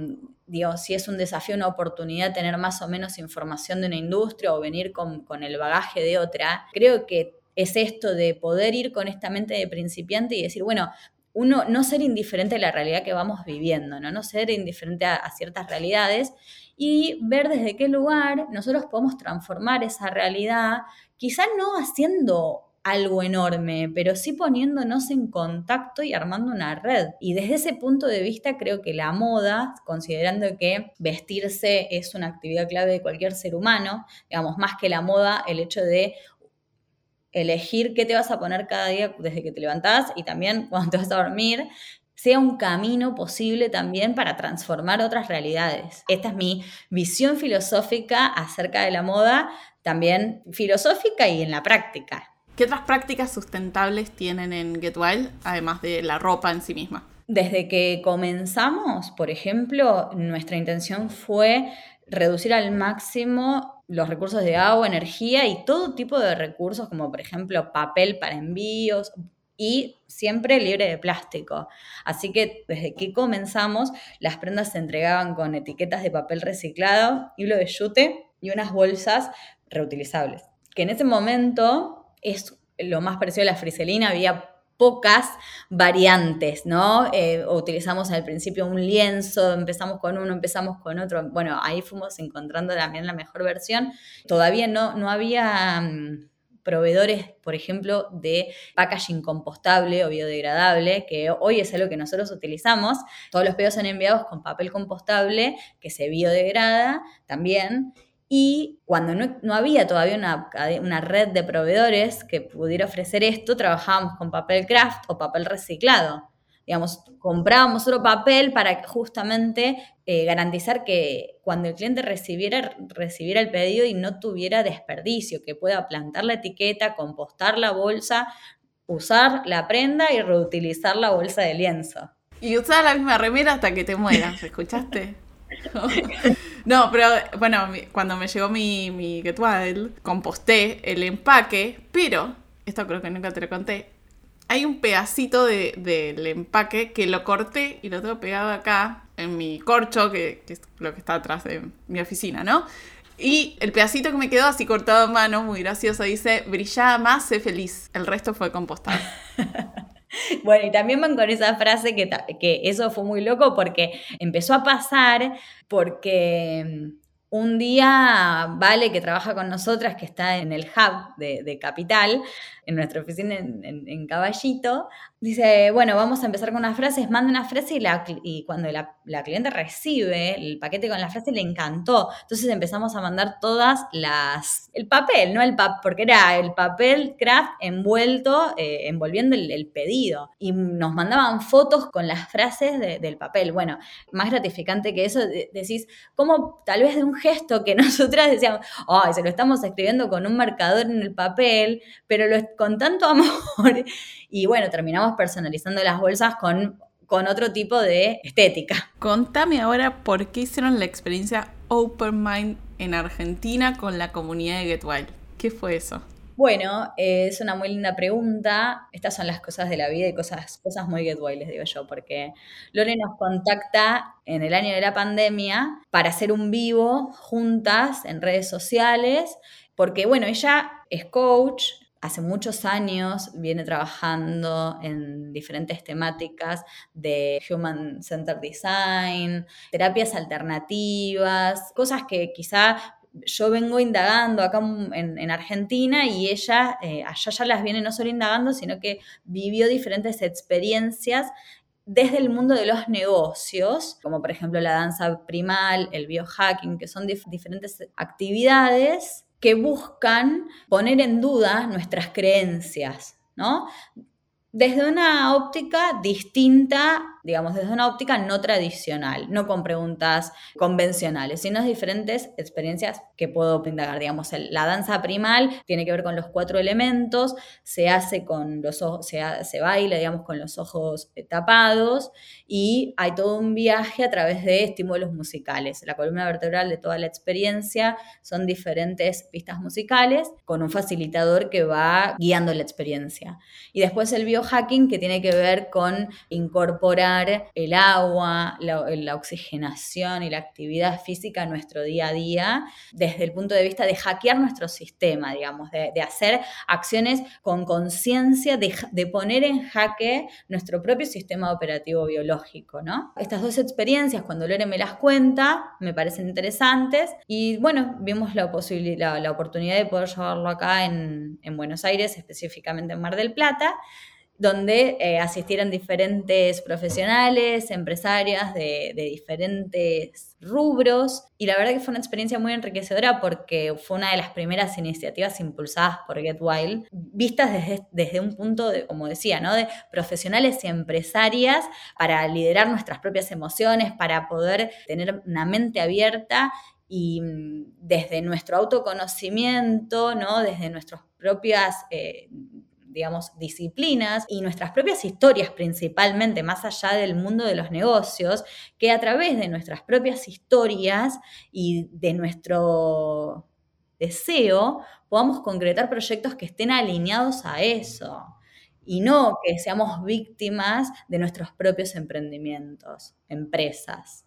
si es un desafío, una oportunidad tener más o menos información de una industria o venir con, el bagaje de otra, creo que es esto de poder ir con esta mente de principiante y decir, bueno, uno no ser indiferente a la realidad que vamos viviendo, no, no ser indiferente a, a ciertas realidades y ver desde qué lugar nosotros podemos transformar esa realidad, quizás no haciendo algo enorme, pero sí poniéndonos en contacto y armando una red. Y desde ese punto de vista creo que la moda, considerando que vestirse es una actividad clave de cualquier ser humano, digamos, más que la moda, el hecho de elegir qué te vas a poner cada día desde que te levantás y también cuando te vas a dormir, sea un camino posible también para transformar otras realidades. Esta es mi visión filosófica acerca de la moda, también filosófica y en la práctica. ¿Qué otras prácticas sustentables tienen en Get Wild, además de la ropa en sí misma? Desde que comenzamos, por ejemplo, nuestra intención fue reducir al máximo los recursos de agua, energía y todo tipo de recursos, como por ejemplo papel para envíos y siempre libre de plástico. Así que desde que comenzamos, las prendas se entregaban con etiquetas de papel reciclado, hilo de yute y unas bolsas reutilizables. Que en ese momento es lo más parecido a la friselina, había pocas variantes, ¿no? Eh, utilizamos al principio un lienzo, empezamos con uno, empezamos con otro, bueno, ahí fuimos encontrando también la mejor versión. Todavía no, no había mm, proveedores, por ejemplo, de packaging compostable o biodegradable, que hoy es algo que nosotros utilizamos. Todos los pedidos son enviados con papel compostable que se biodegrada también y cuando no, había todavía una, una, red de proveedores que pudiera ofrecer esto, trabajábamos con papel craft o papel reciclado. Digamos, comprábamos otro papel para justamente eh, garantizar que cuando el cliente recibiera, recibiera el pedido y no tuviera desperdicio, que pueda plantar la etiqueta, compostar la bolsa, usar la prenda y reutilizar la bolsa de lienzo. Y usar la misma remera hasta que te mueras, ¿escuchaste? no, pero bueno, cuando me llegó mi, mi Get composté el empaque, pero, esto creo que nunca te lo conté, hay un pedacito del de, empaque que lo corté y lo tengo pegado acá en mi corcho, que, que, es lo que está atrás de mi oficina, ¿no? Y el pedacito que me quedó así cortado a mano, muy gracioso, dice, brillaba más, sé feliz. El resto fue compostado. Bueno, y también van con esa frase que, que eso fue muy loco porque empezó a pasar porque mm, un día Vale, que trabaja con nosotras, que está en el hub de, Capital, en nuestra oficina en, Caballito, dice, bueno, vamos a empezar con unas frases, manda una frase y, la, y cuando la, cliente recibe el paquete con la frase le encantó. Entonces empezamos a mandar todas las, el papel, no el papel, porque era el papel craft envuelto, eh, envolviendo el, pedido. Y nos mandaban fotos con las frases del papel. Bueno, más gratificante que eso, decís, como tal vez de un gesto que nosotras decíamos, ay, se lo estamos escribiendo con un marcador en el papel, pero lo, con tanto amor. Y bueno, terminamos personalizando las bolsas con con otro tipo de estética. Contame ahora por qué hicieron la experiencia Open Mind en Argentina con la comunidad de Get Wild. ¿Qué fue eso? Bueno, eh, es una muy linda pregunta. Estas son las cosas de la vida y cosas, cosas muy get wild, les digo yo, porque Lore nos contacta en el año de la pandemia para hacer un vivo juntas en redes sociales, porque bueno, ella es coach, hace muchos años viene trabajando en diferentes temáticas de Human Centered Design, terapias alternativas, cosas que quizá yo vengo indagando acá en, Argentina y ella eh, allá ya las viene no solo indagando, sino que vivió diferentes experiencias desde el mundo de los negocios, como por ejemplo la danza primal, el biohacking, que son diferentes actividades que buscan poner en duda nuestras creencias, ¿no? Desde una óptica distinta digamos, desde una óptica no tradicional, no con preguntas convencionales, sino diferentes experiencias que puedo indagar. Digamos, la danza primal tiene que ver con los cuatro elementos, se hace con los ojos, se, se baila, digamos, con los ojos eh, tapados y hay todo un viaje a través de estímulos musicales. La columna vertebral de toda la experiencia son diferentes pistas musicales con un facilitador que va guiando la experiencia. Y después el biohacking que tiene que ver con incorporar el agua, la, oxigenación y la actividad física en nuestro día a día desde el punto de vista de hackear nuestro sistema, digamos, de, hacer acciones con conciencia, de, poner en jaque nuestro propio sistema operativo biológico, ¿no? Estas dos experiencias, cuando Lore me las cuenta, me parecen interesantes y bueno, vimos la, la, oportunidad de poder llevarlo acá en Buenos Aires, específicamente en Mar del Plata donde eh, asistieron diferentes profesionales, empresarias de, diferentes rubros. Y la verdad que fue una experiencia muy enriquecedora porque fue una de las primeras iniciativas impulsadas por Get Wild, vistas desde, desde un punto, de, como decía, ¿no? de profesionales y empresarias para liderar nuestras propias emociones, para poder tener una mente abierta y mm, desde nuestro autoconocimiento, ¿no? desde nuestras propias eh, digamos, disciplinas y nuestras propias historias principalmente, más allá del mundo de los negocios, que a través de nuestras propias historias y de nuestro deseo podamos concretar proyectos que estén alineados a eso y no que seamos víctimas de nuestros propios emprendimientos, empresas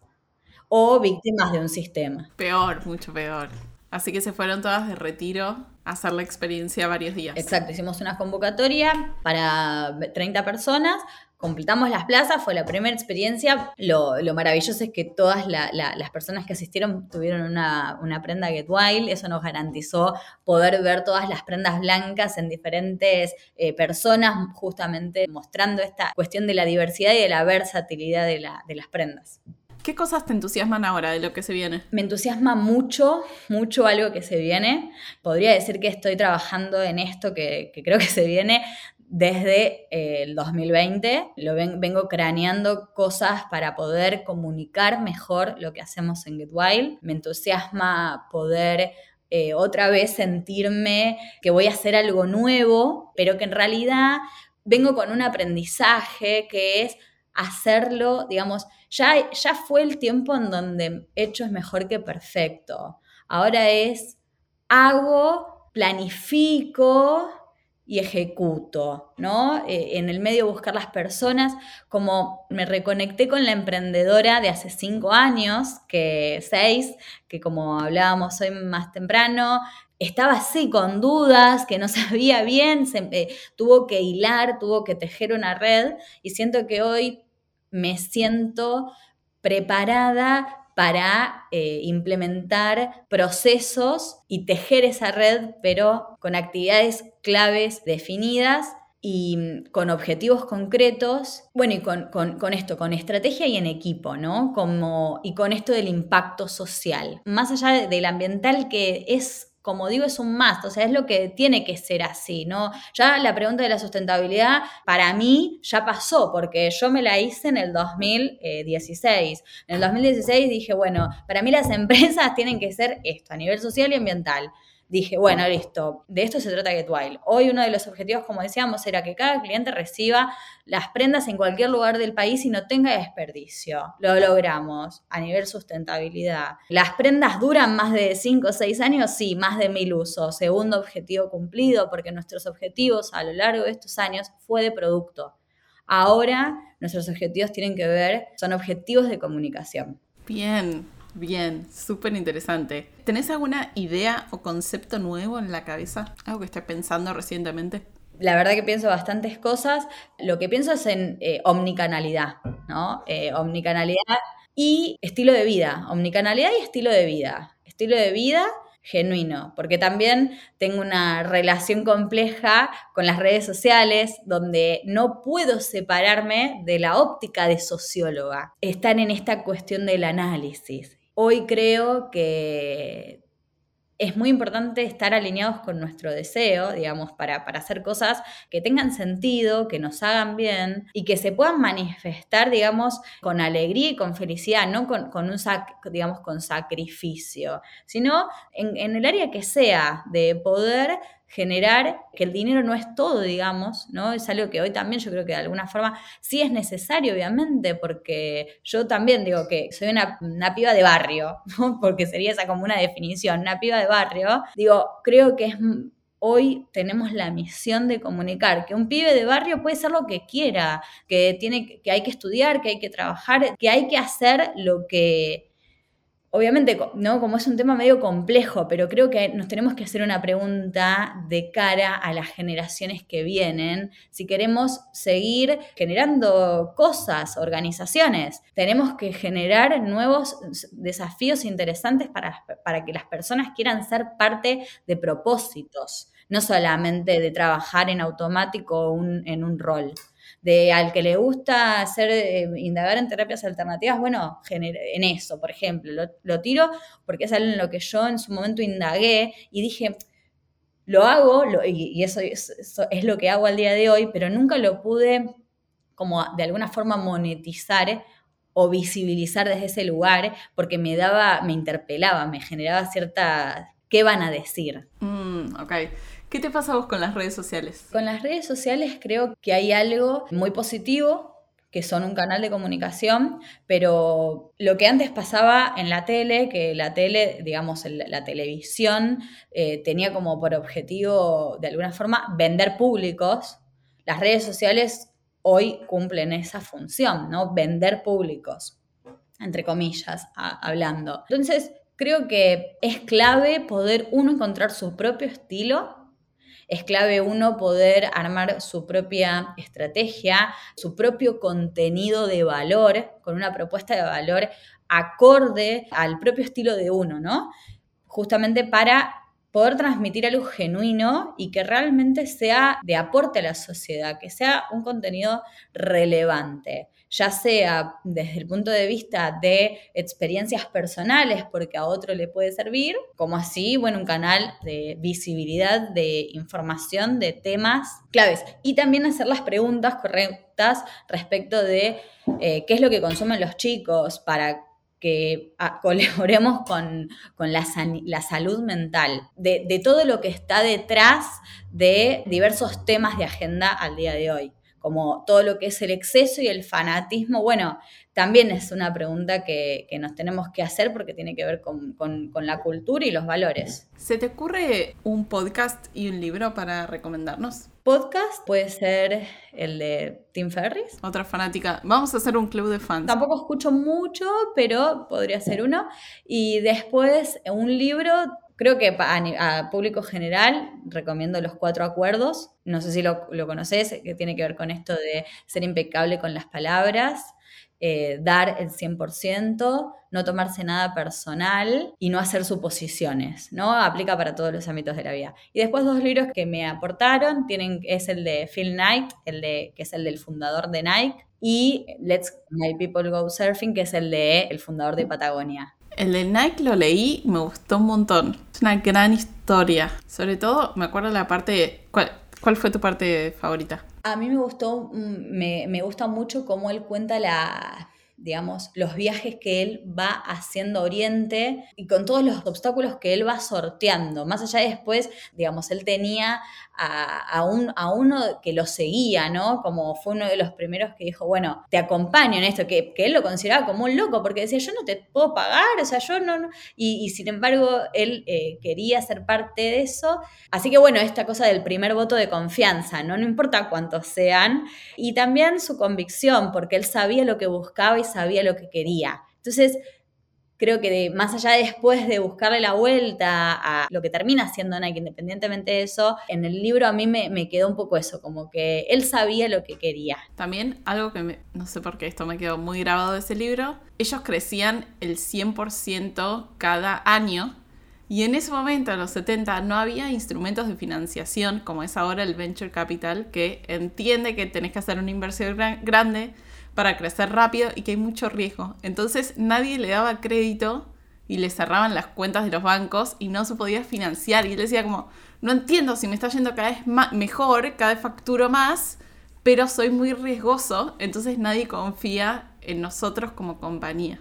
o víctimas de un sistema. Peor, mucho peor. Así que se fueron todas de retiro a hacer la experiencia varios días. Exacto, hicimos una convocatoria para 30 personas, completamos las plazas, fue la primera experiencia. Lo, maravilloso es que todas las personas que asistieron tuvieron una, prenda Get Wild, eso nos garantizó poder ver todas las prendas blancas en diferentes eh, personas, justamente mostrando esta cuestión de la diversidad y de la versatilidad de las prendas. ¿Qué cosas te entusiasman ahora de lo que se viene? Me entusiasma mucho, mucho algo que se viene. Podría decir que estoy trabajando en esto que, creo que se viene desde eh, el 2020. Lo vengo craneando cosas para poder comunicar mejor lo que hacemos en Get Wild. Me entusiasma poder eh, otra vez sentirme que voy a hacer algo nuevo, pero que en realidad vengo con un aprendizaje que es hacerlo, digamos, ya, ya fue el tiempo en donde hecho es mejor que perfecto. Ahora es hago, planifico y ejecuto, ¿no? Eh, en el medio buscar las personas, como me reconecté con la emprendedora de hace cinco años, que seis, que como hablábamos hoy más temprano, estaba así con dudas, que no sabía bien, eh, tuvo que hilar, tuvo que tejer una red y siento que hoy me siento preparada para eh, implementar procesos y tejer esa red, pero con actividades claves definidas y mm, con objetivos concretos, bueno, y con, con, esto, con estrategia y en equipo, ¿no? Como, y con esto del impacto social, más allá del ambiental que es como digo, es un must, o sea, es lo que tiene que ser así, ¿no? Ya la pregunta de la sustentabilidad para mí ya pasó, porque yo me la hice en el 2016. En el 2016 dije, bueno, para mí las empresas tienen que ser esto, a nivel social y ambiental. Dije, bueno, listo, de esto se trata Get Wild. Hoy uno de los objetivos, como decíamos, era que cada cliente reciba las prendas en cualquier lugar del país y no tenga desperdicio. Lo logramos a nivel sustentabilidad. ¿Las prendas duran más de 5 o 6 años? Sí, más de mil usos. Segundo objetivo cumplido, porque nuestros objetivos a lo largo de estos años fue de producto. Ahora nuestros objetivos tienen que ver, son objetivos de comunicación. Bien, Bien, súper interesante. ¿Tenés alguna idea o concepto nuevo en la cabeza? ¿Algo que estés pensando recientemente? La verdad que pienso bastantes cosas. Lo que pienso es en eh, omnicanalidad, ¿no? Eh, omnicanalidad y estilo de vida. Omnicanalidad y estilo de vida. Estilo de vida genuino, porque también tengo una relación compleja con las redes sociales donde no puedo separarme de la óptica de socióloga. Están en esta cuestión del análisis hoy creo que es muy importante estar alineados con nuestro deseo, digamos, para, hacer cosas que tengan sentido, que nos hagan bien y que se puedan manifestar, digamos, con alegría y con felicidad, no con, un, digamos, con sacrificio, sino en, en el área que sea de poder generar que el dinero no es todo, digamos, ¿no? Es algo que hoy también yo creo que de alguna forma sí es necesario, obviamente, porque yo también digo que soy una, piba de barrio, porque sería esa como una definición, una piba de barrio. Digo, creo que es hoy tenemos la misión de comunicar que un pibe de barrio puede ser lo que quiera, que tiene que hay que estudiar, que hay que trabajar, que hay que hacer lo que obviamente, ¿no? Como es un tema medio complejo, pero creo que nos tenemos que hacer una pregunta de cara a las generaciones que vienen, si queremos seguir generando cosas, organizaciones. Tenemos que generar nuevos desafíos interesantes para, para que las personas quieran ser parte de propósitos, no solamente de trabajar en automático en un rol de al que le gusta hacer, eh, indagar en terapias alternativas, bueno, en eso, por ejemplo, lo, tiro porque es algo en lo que yo en su momento indagué y dije, lo hago, y, eso, es lo que hago al día de hoy, pero nunca lo pude como de alguna forma monetizar o visibilizar desde ese lugar porque me daba, me interpelaba, me generaba cierta, ¿qué van a decir? Mm, ok. ¿Qué te pasa vos con las redes sociales? Con las redes sociales creo que hay algo muy positivo, que son un canal de comunicación, pero lo que antes pasaba en la tele, que la tele, digamos, la televisión eh, tenía como por objetivo, de alguna forma, vender públicos, las redes sociales hoy cumplen esa función, ¿no? Vender públicos, entre comillas, hablando. Entonces, creo que es clave poder uno encontrar su propio estilo es clave uno poder armar su propia estrategia, su propio contenido de valor, con una propuesta de valor acorde al propio estilo de uno, ¿no? Justamente para poder transmitir algo genuino y que realmente sea de aporte a la sociedad, que sea un contenido relevante ya sea desde el punto de vista de experiencias personales, porque a otro le puede servir, como así, bueno, un canal de visibilidad, de información, de temas claves. Y también hacer las preguntas correctas respecto de eh, qué es lo que consumen los chicos para que ah, colaboremos con, la, la, salud mental, de todo lo que está detrás de diversos temas de agenda al día de hoy como todo lo que es el exceso y el fanatismo, bueno, también es una pregunta que, nos tenemos que hacer porque tiene que ver con, la cultura y los valores. ¿Se te ocurre un podcast y un libro para recomendarnos? Podcast puede ser el de Tim Ferris. Otra fanática. Vamos a hacer un club de fans. Tampoco escucho mucho, pero podría ser uno. Y después un libro Creo que a, público general recomiendo los cuatro acuerdos. No sé si lo, conoces, que tiene que ver con esto de ser impecable con las palabras, eh, dar el 100%, no tomarse nada personal y no hacer suposiciones, ¿no? Aplica para todos los ámbitos de la vida. Y después dos libros que me aportaron, tienen, es el de Phil Knight, el de, que es el del fundador de Nike, y Let's My People Go Surfing, que es el de el fundador de Patagonia. El de Nike lo leí, me gustó un montón. Es una gran historia. Sobre todo, me acuerdo la parte... ¿Cuál, fue tu parte favorita? A mí me gustó, mm, me, me gusta mucho cómo él cuenta la, digamos, los viajes que él va haciendo a Oriente y con todos los obstáculos que él va sorteando. Más allá de después, digamos, él tenía a, a, uno que lo seguía, ¿no? Como fue uno de los primeros que dijo, bueno, te acompaño en esto, que, él lo consideraba como un loco, porque decía, yo no te puedo pagar, o sea, yo no, Y, sin embargo, él eh, quería ser parte de eso. Así que bueno, esta cosa del primer voto de confianza, ¿no? No importa cuántos sean. Y también su convicción, porque él sabía lo que buscaba y sabía lo que quería. Entonces, creo que más allá de después de buscarle la vuelta a lo que termina siendo Nike, independientemente de eso, en el libro a mí me, quedó un poco eso, como que él sabía lo que quería. También algo que no sé por qué esto me quedó muy grabado de ese libro, ellos crecían el 100% cada año. Y en ese momento, en los 70, no había instrumentos de financiación como es ahora el Venture Capital, que entiende que tenés que hacer una inversión grande para crecer rápido y que hay mucho riesgo. Entonces nadie le daba crédito y le cerraban las cuentas de los bancos y no se podía financiar. Y él decía como, no entiendo si me está yendo cada vez mejor, cada vez facturo más, pero soy muy riesgoso, entonces nadie confía en nosotros como compañía.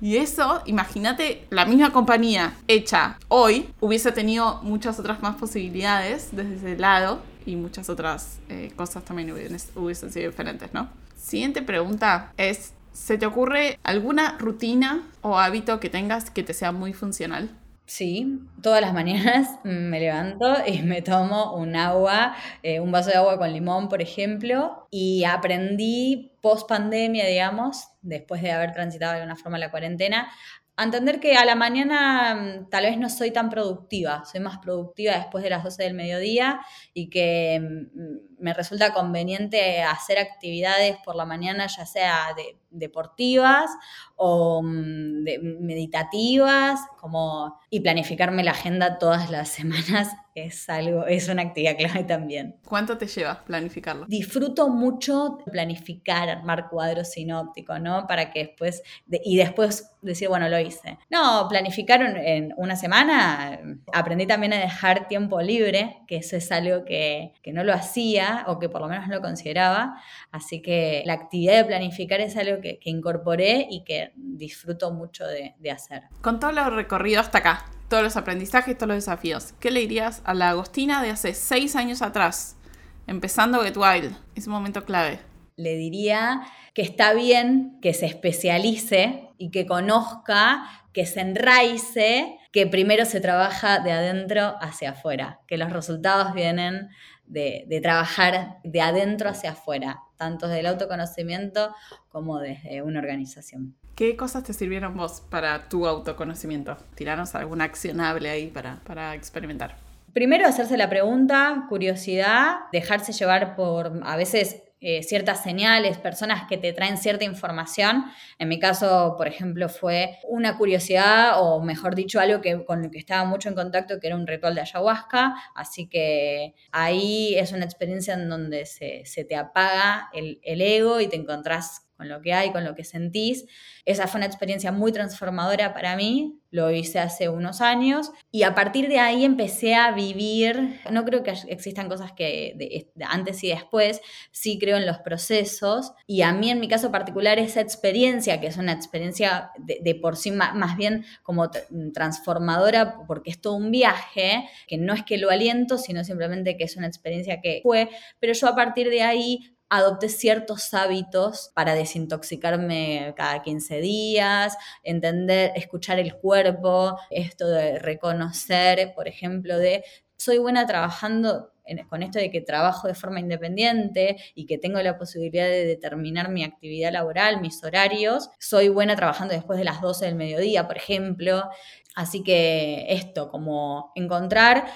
Y eso, imagínate, la misma compañía hecha hoy hubiese tenido muchas otras más posibilidades desde ese lado y muchas otras eh, cosas también hubiesen sido diferentes, ¿no? Siguiente pregunta es, ¿se te ocurre alguna rutina o hábito que tengas que te sea muy funcional? Sí, todas las mañanas me levanto y me tomo un agua, eh, un vaso de agua con limón, por ejemplo, y aprendí post pandemia, digamos, después de haber transitado de alguna forma la cuarentena, a entender que a la mañana mm, tal vez no soy tan productiva, soy más productiva después de las 12 del mediodía y que mm, me resulta conveniente hacer actividades por la mañana, ya sea deportivas o mm, meditativas, como, y planificarme la agenda todas las semanas es algo, es una actividad clave también. ¿Cuánto te lleva planificarlo? Disfruto mucho planificar, armar cuadros sinópticos, ¿no? Para que después, y después decir, bueno, lo hice. No, planificar en una semana, aprendí también a dejar tiempo libre, que eso es algo que, que no lo hacía o que por lo menos no lo consideraba. Así que la actividad de planificar es algo que, que incorporé y que disfruto mucho de, de hacer. Con todo lo recorrido hasta acá, todos los aprendizajes, todos los desafíos. ¿Qué le dirías a la Agostina de hace seis años atrás, empezando Get Wild? Es un momento clave. Le diría que está bien que se especialice y que conozca, que se enraice, que primero se trabaja de adentro hacia afuera, que los resultados vienen de, trabajar de adentro hacia afuera, tanto desde el autoconocimiento como desde una organización. ¿Qué cosas te sirvieron vos para tu autoconocimiento? Tiranos alguna accionable ahí para, para experimentar. Primero hacerse la pregunta, curiosidad, dejarse llevar por a veces eh, ciertas señales, personas que te traen cierta información. En mi caso, por ejemplo, fue una curiosidad o mejor dicho, algo que, con lo que estaba mucho en contacto, que era un ritual de ayahuasca. Así que ahí es una experiencia en donde se, te apaga el, el ego y te encontrás con lo que hay, con lo que sentís. Esa fue una experiencia muy transformadora para mí, lo hice hace unos años y a partir de ahí empecé a vivir, no creo que existan cosas que antes y después, sí creo en los procesos y a mí en mi caso particular esa experiencia, que es una experiencia de, por sí más, más, bien como transformadora porque es todo un viaje, que no es que lo aliento, sino simplemente que es una experiencia que fue, pero yo a partir de ahí adopté ciertos hábitos para desintoxicarme cada 15 días, entender, escuchar el cuerpo, esto de reconocer, por ejemplo, de soy buena trabajando con esto de que trabajo de forma independiente y que tengo la posibilidad de determinar mi actividad laboral, mis horarios, soy buena trabajando después de las 12 del mediodía, por ejemplo. Así que esto, como encontrar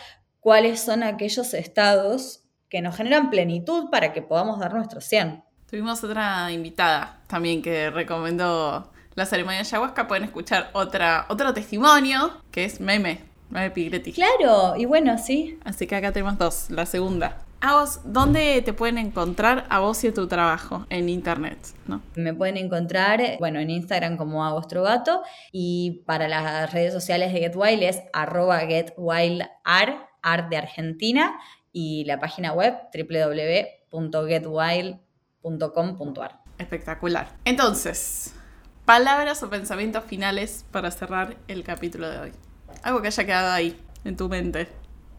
cuáles son aquellos estados que nos generan plenitud para que podamos dar nuestro 100. Tuvimos otra invitada también que recomendó la ceremonia de ayahuasca. Pueden escuchar otra, otro testimonio que es Meme, Meme Pigretti. Claro, y bueno, sí. Así que acá tenemos dos. La segunda. A vos, ¿dónde te pueden encontrar a vos y a tu trabajo en internet? ¿no? Me pueden encontrar, bueno, en Instagram como Agostrogato y para las redes sociales de Get Wild es arroba getwildart, art de Argentina y la página web www.getwild.com.ar. Espectacular. Entonces, palabras o pensamientos finales para cerrar el capítulo de hoy. Algo que haya quedado ahí, en tu mente.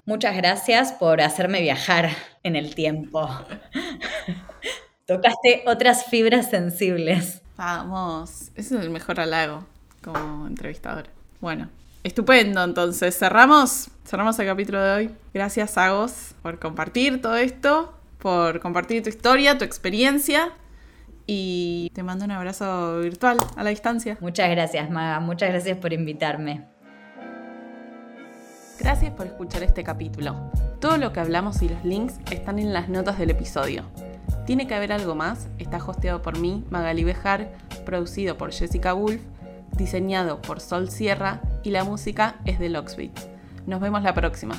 Muchas gracias por hacerme viajar en el tiempo. Tocaste otras fibras sensibles. Vamos, ese es el mejor halago como entrevistador. Bueno, estupendo, entonces cerramos, cerramos el capítulo de hoy. Gracias Agos por compartir todo esto, por compartir tu historia, tu experiencia y te mando un abrazo virtual a la distancia. Muchas gracias, Maga. Muchas gracias por invitarme. Gracias por escuchar este capítulo. Todo lo que hablamos y los links están en las notas del episodio. Tiene que haber algo más. Está hosteado por mí, Magali Bejar, producido por Jessica Wolf, diseñado por Sol Sierra y la música es de Locksbeat. Nos vemos la próxima.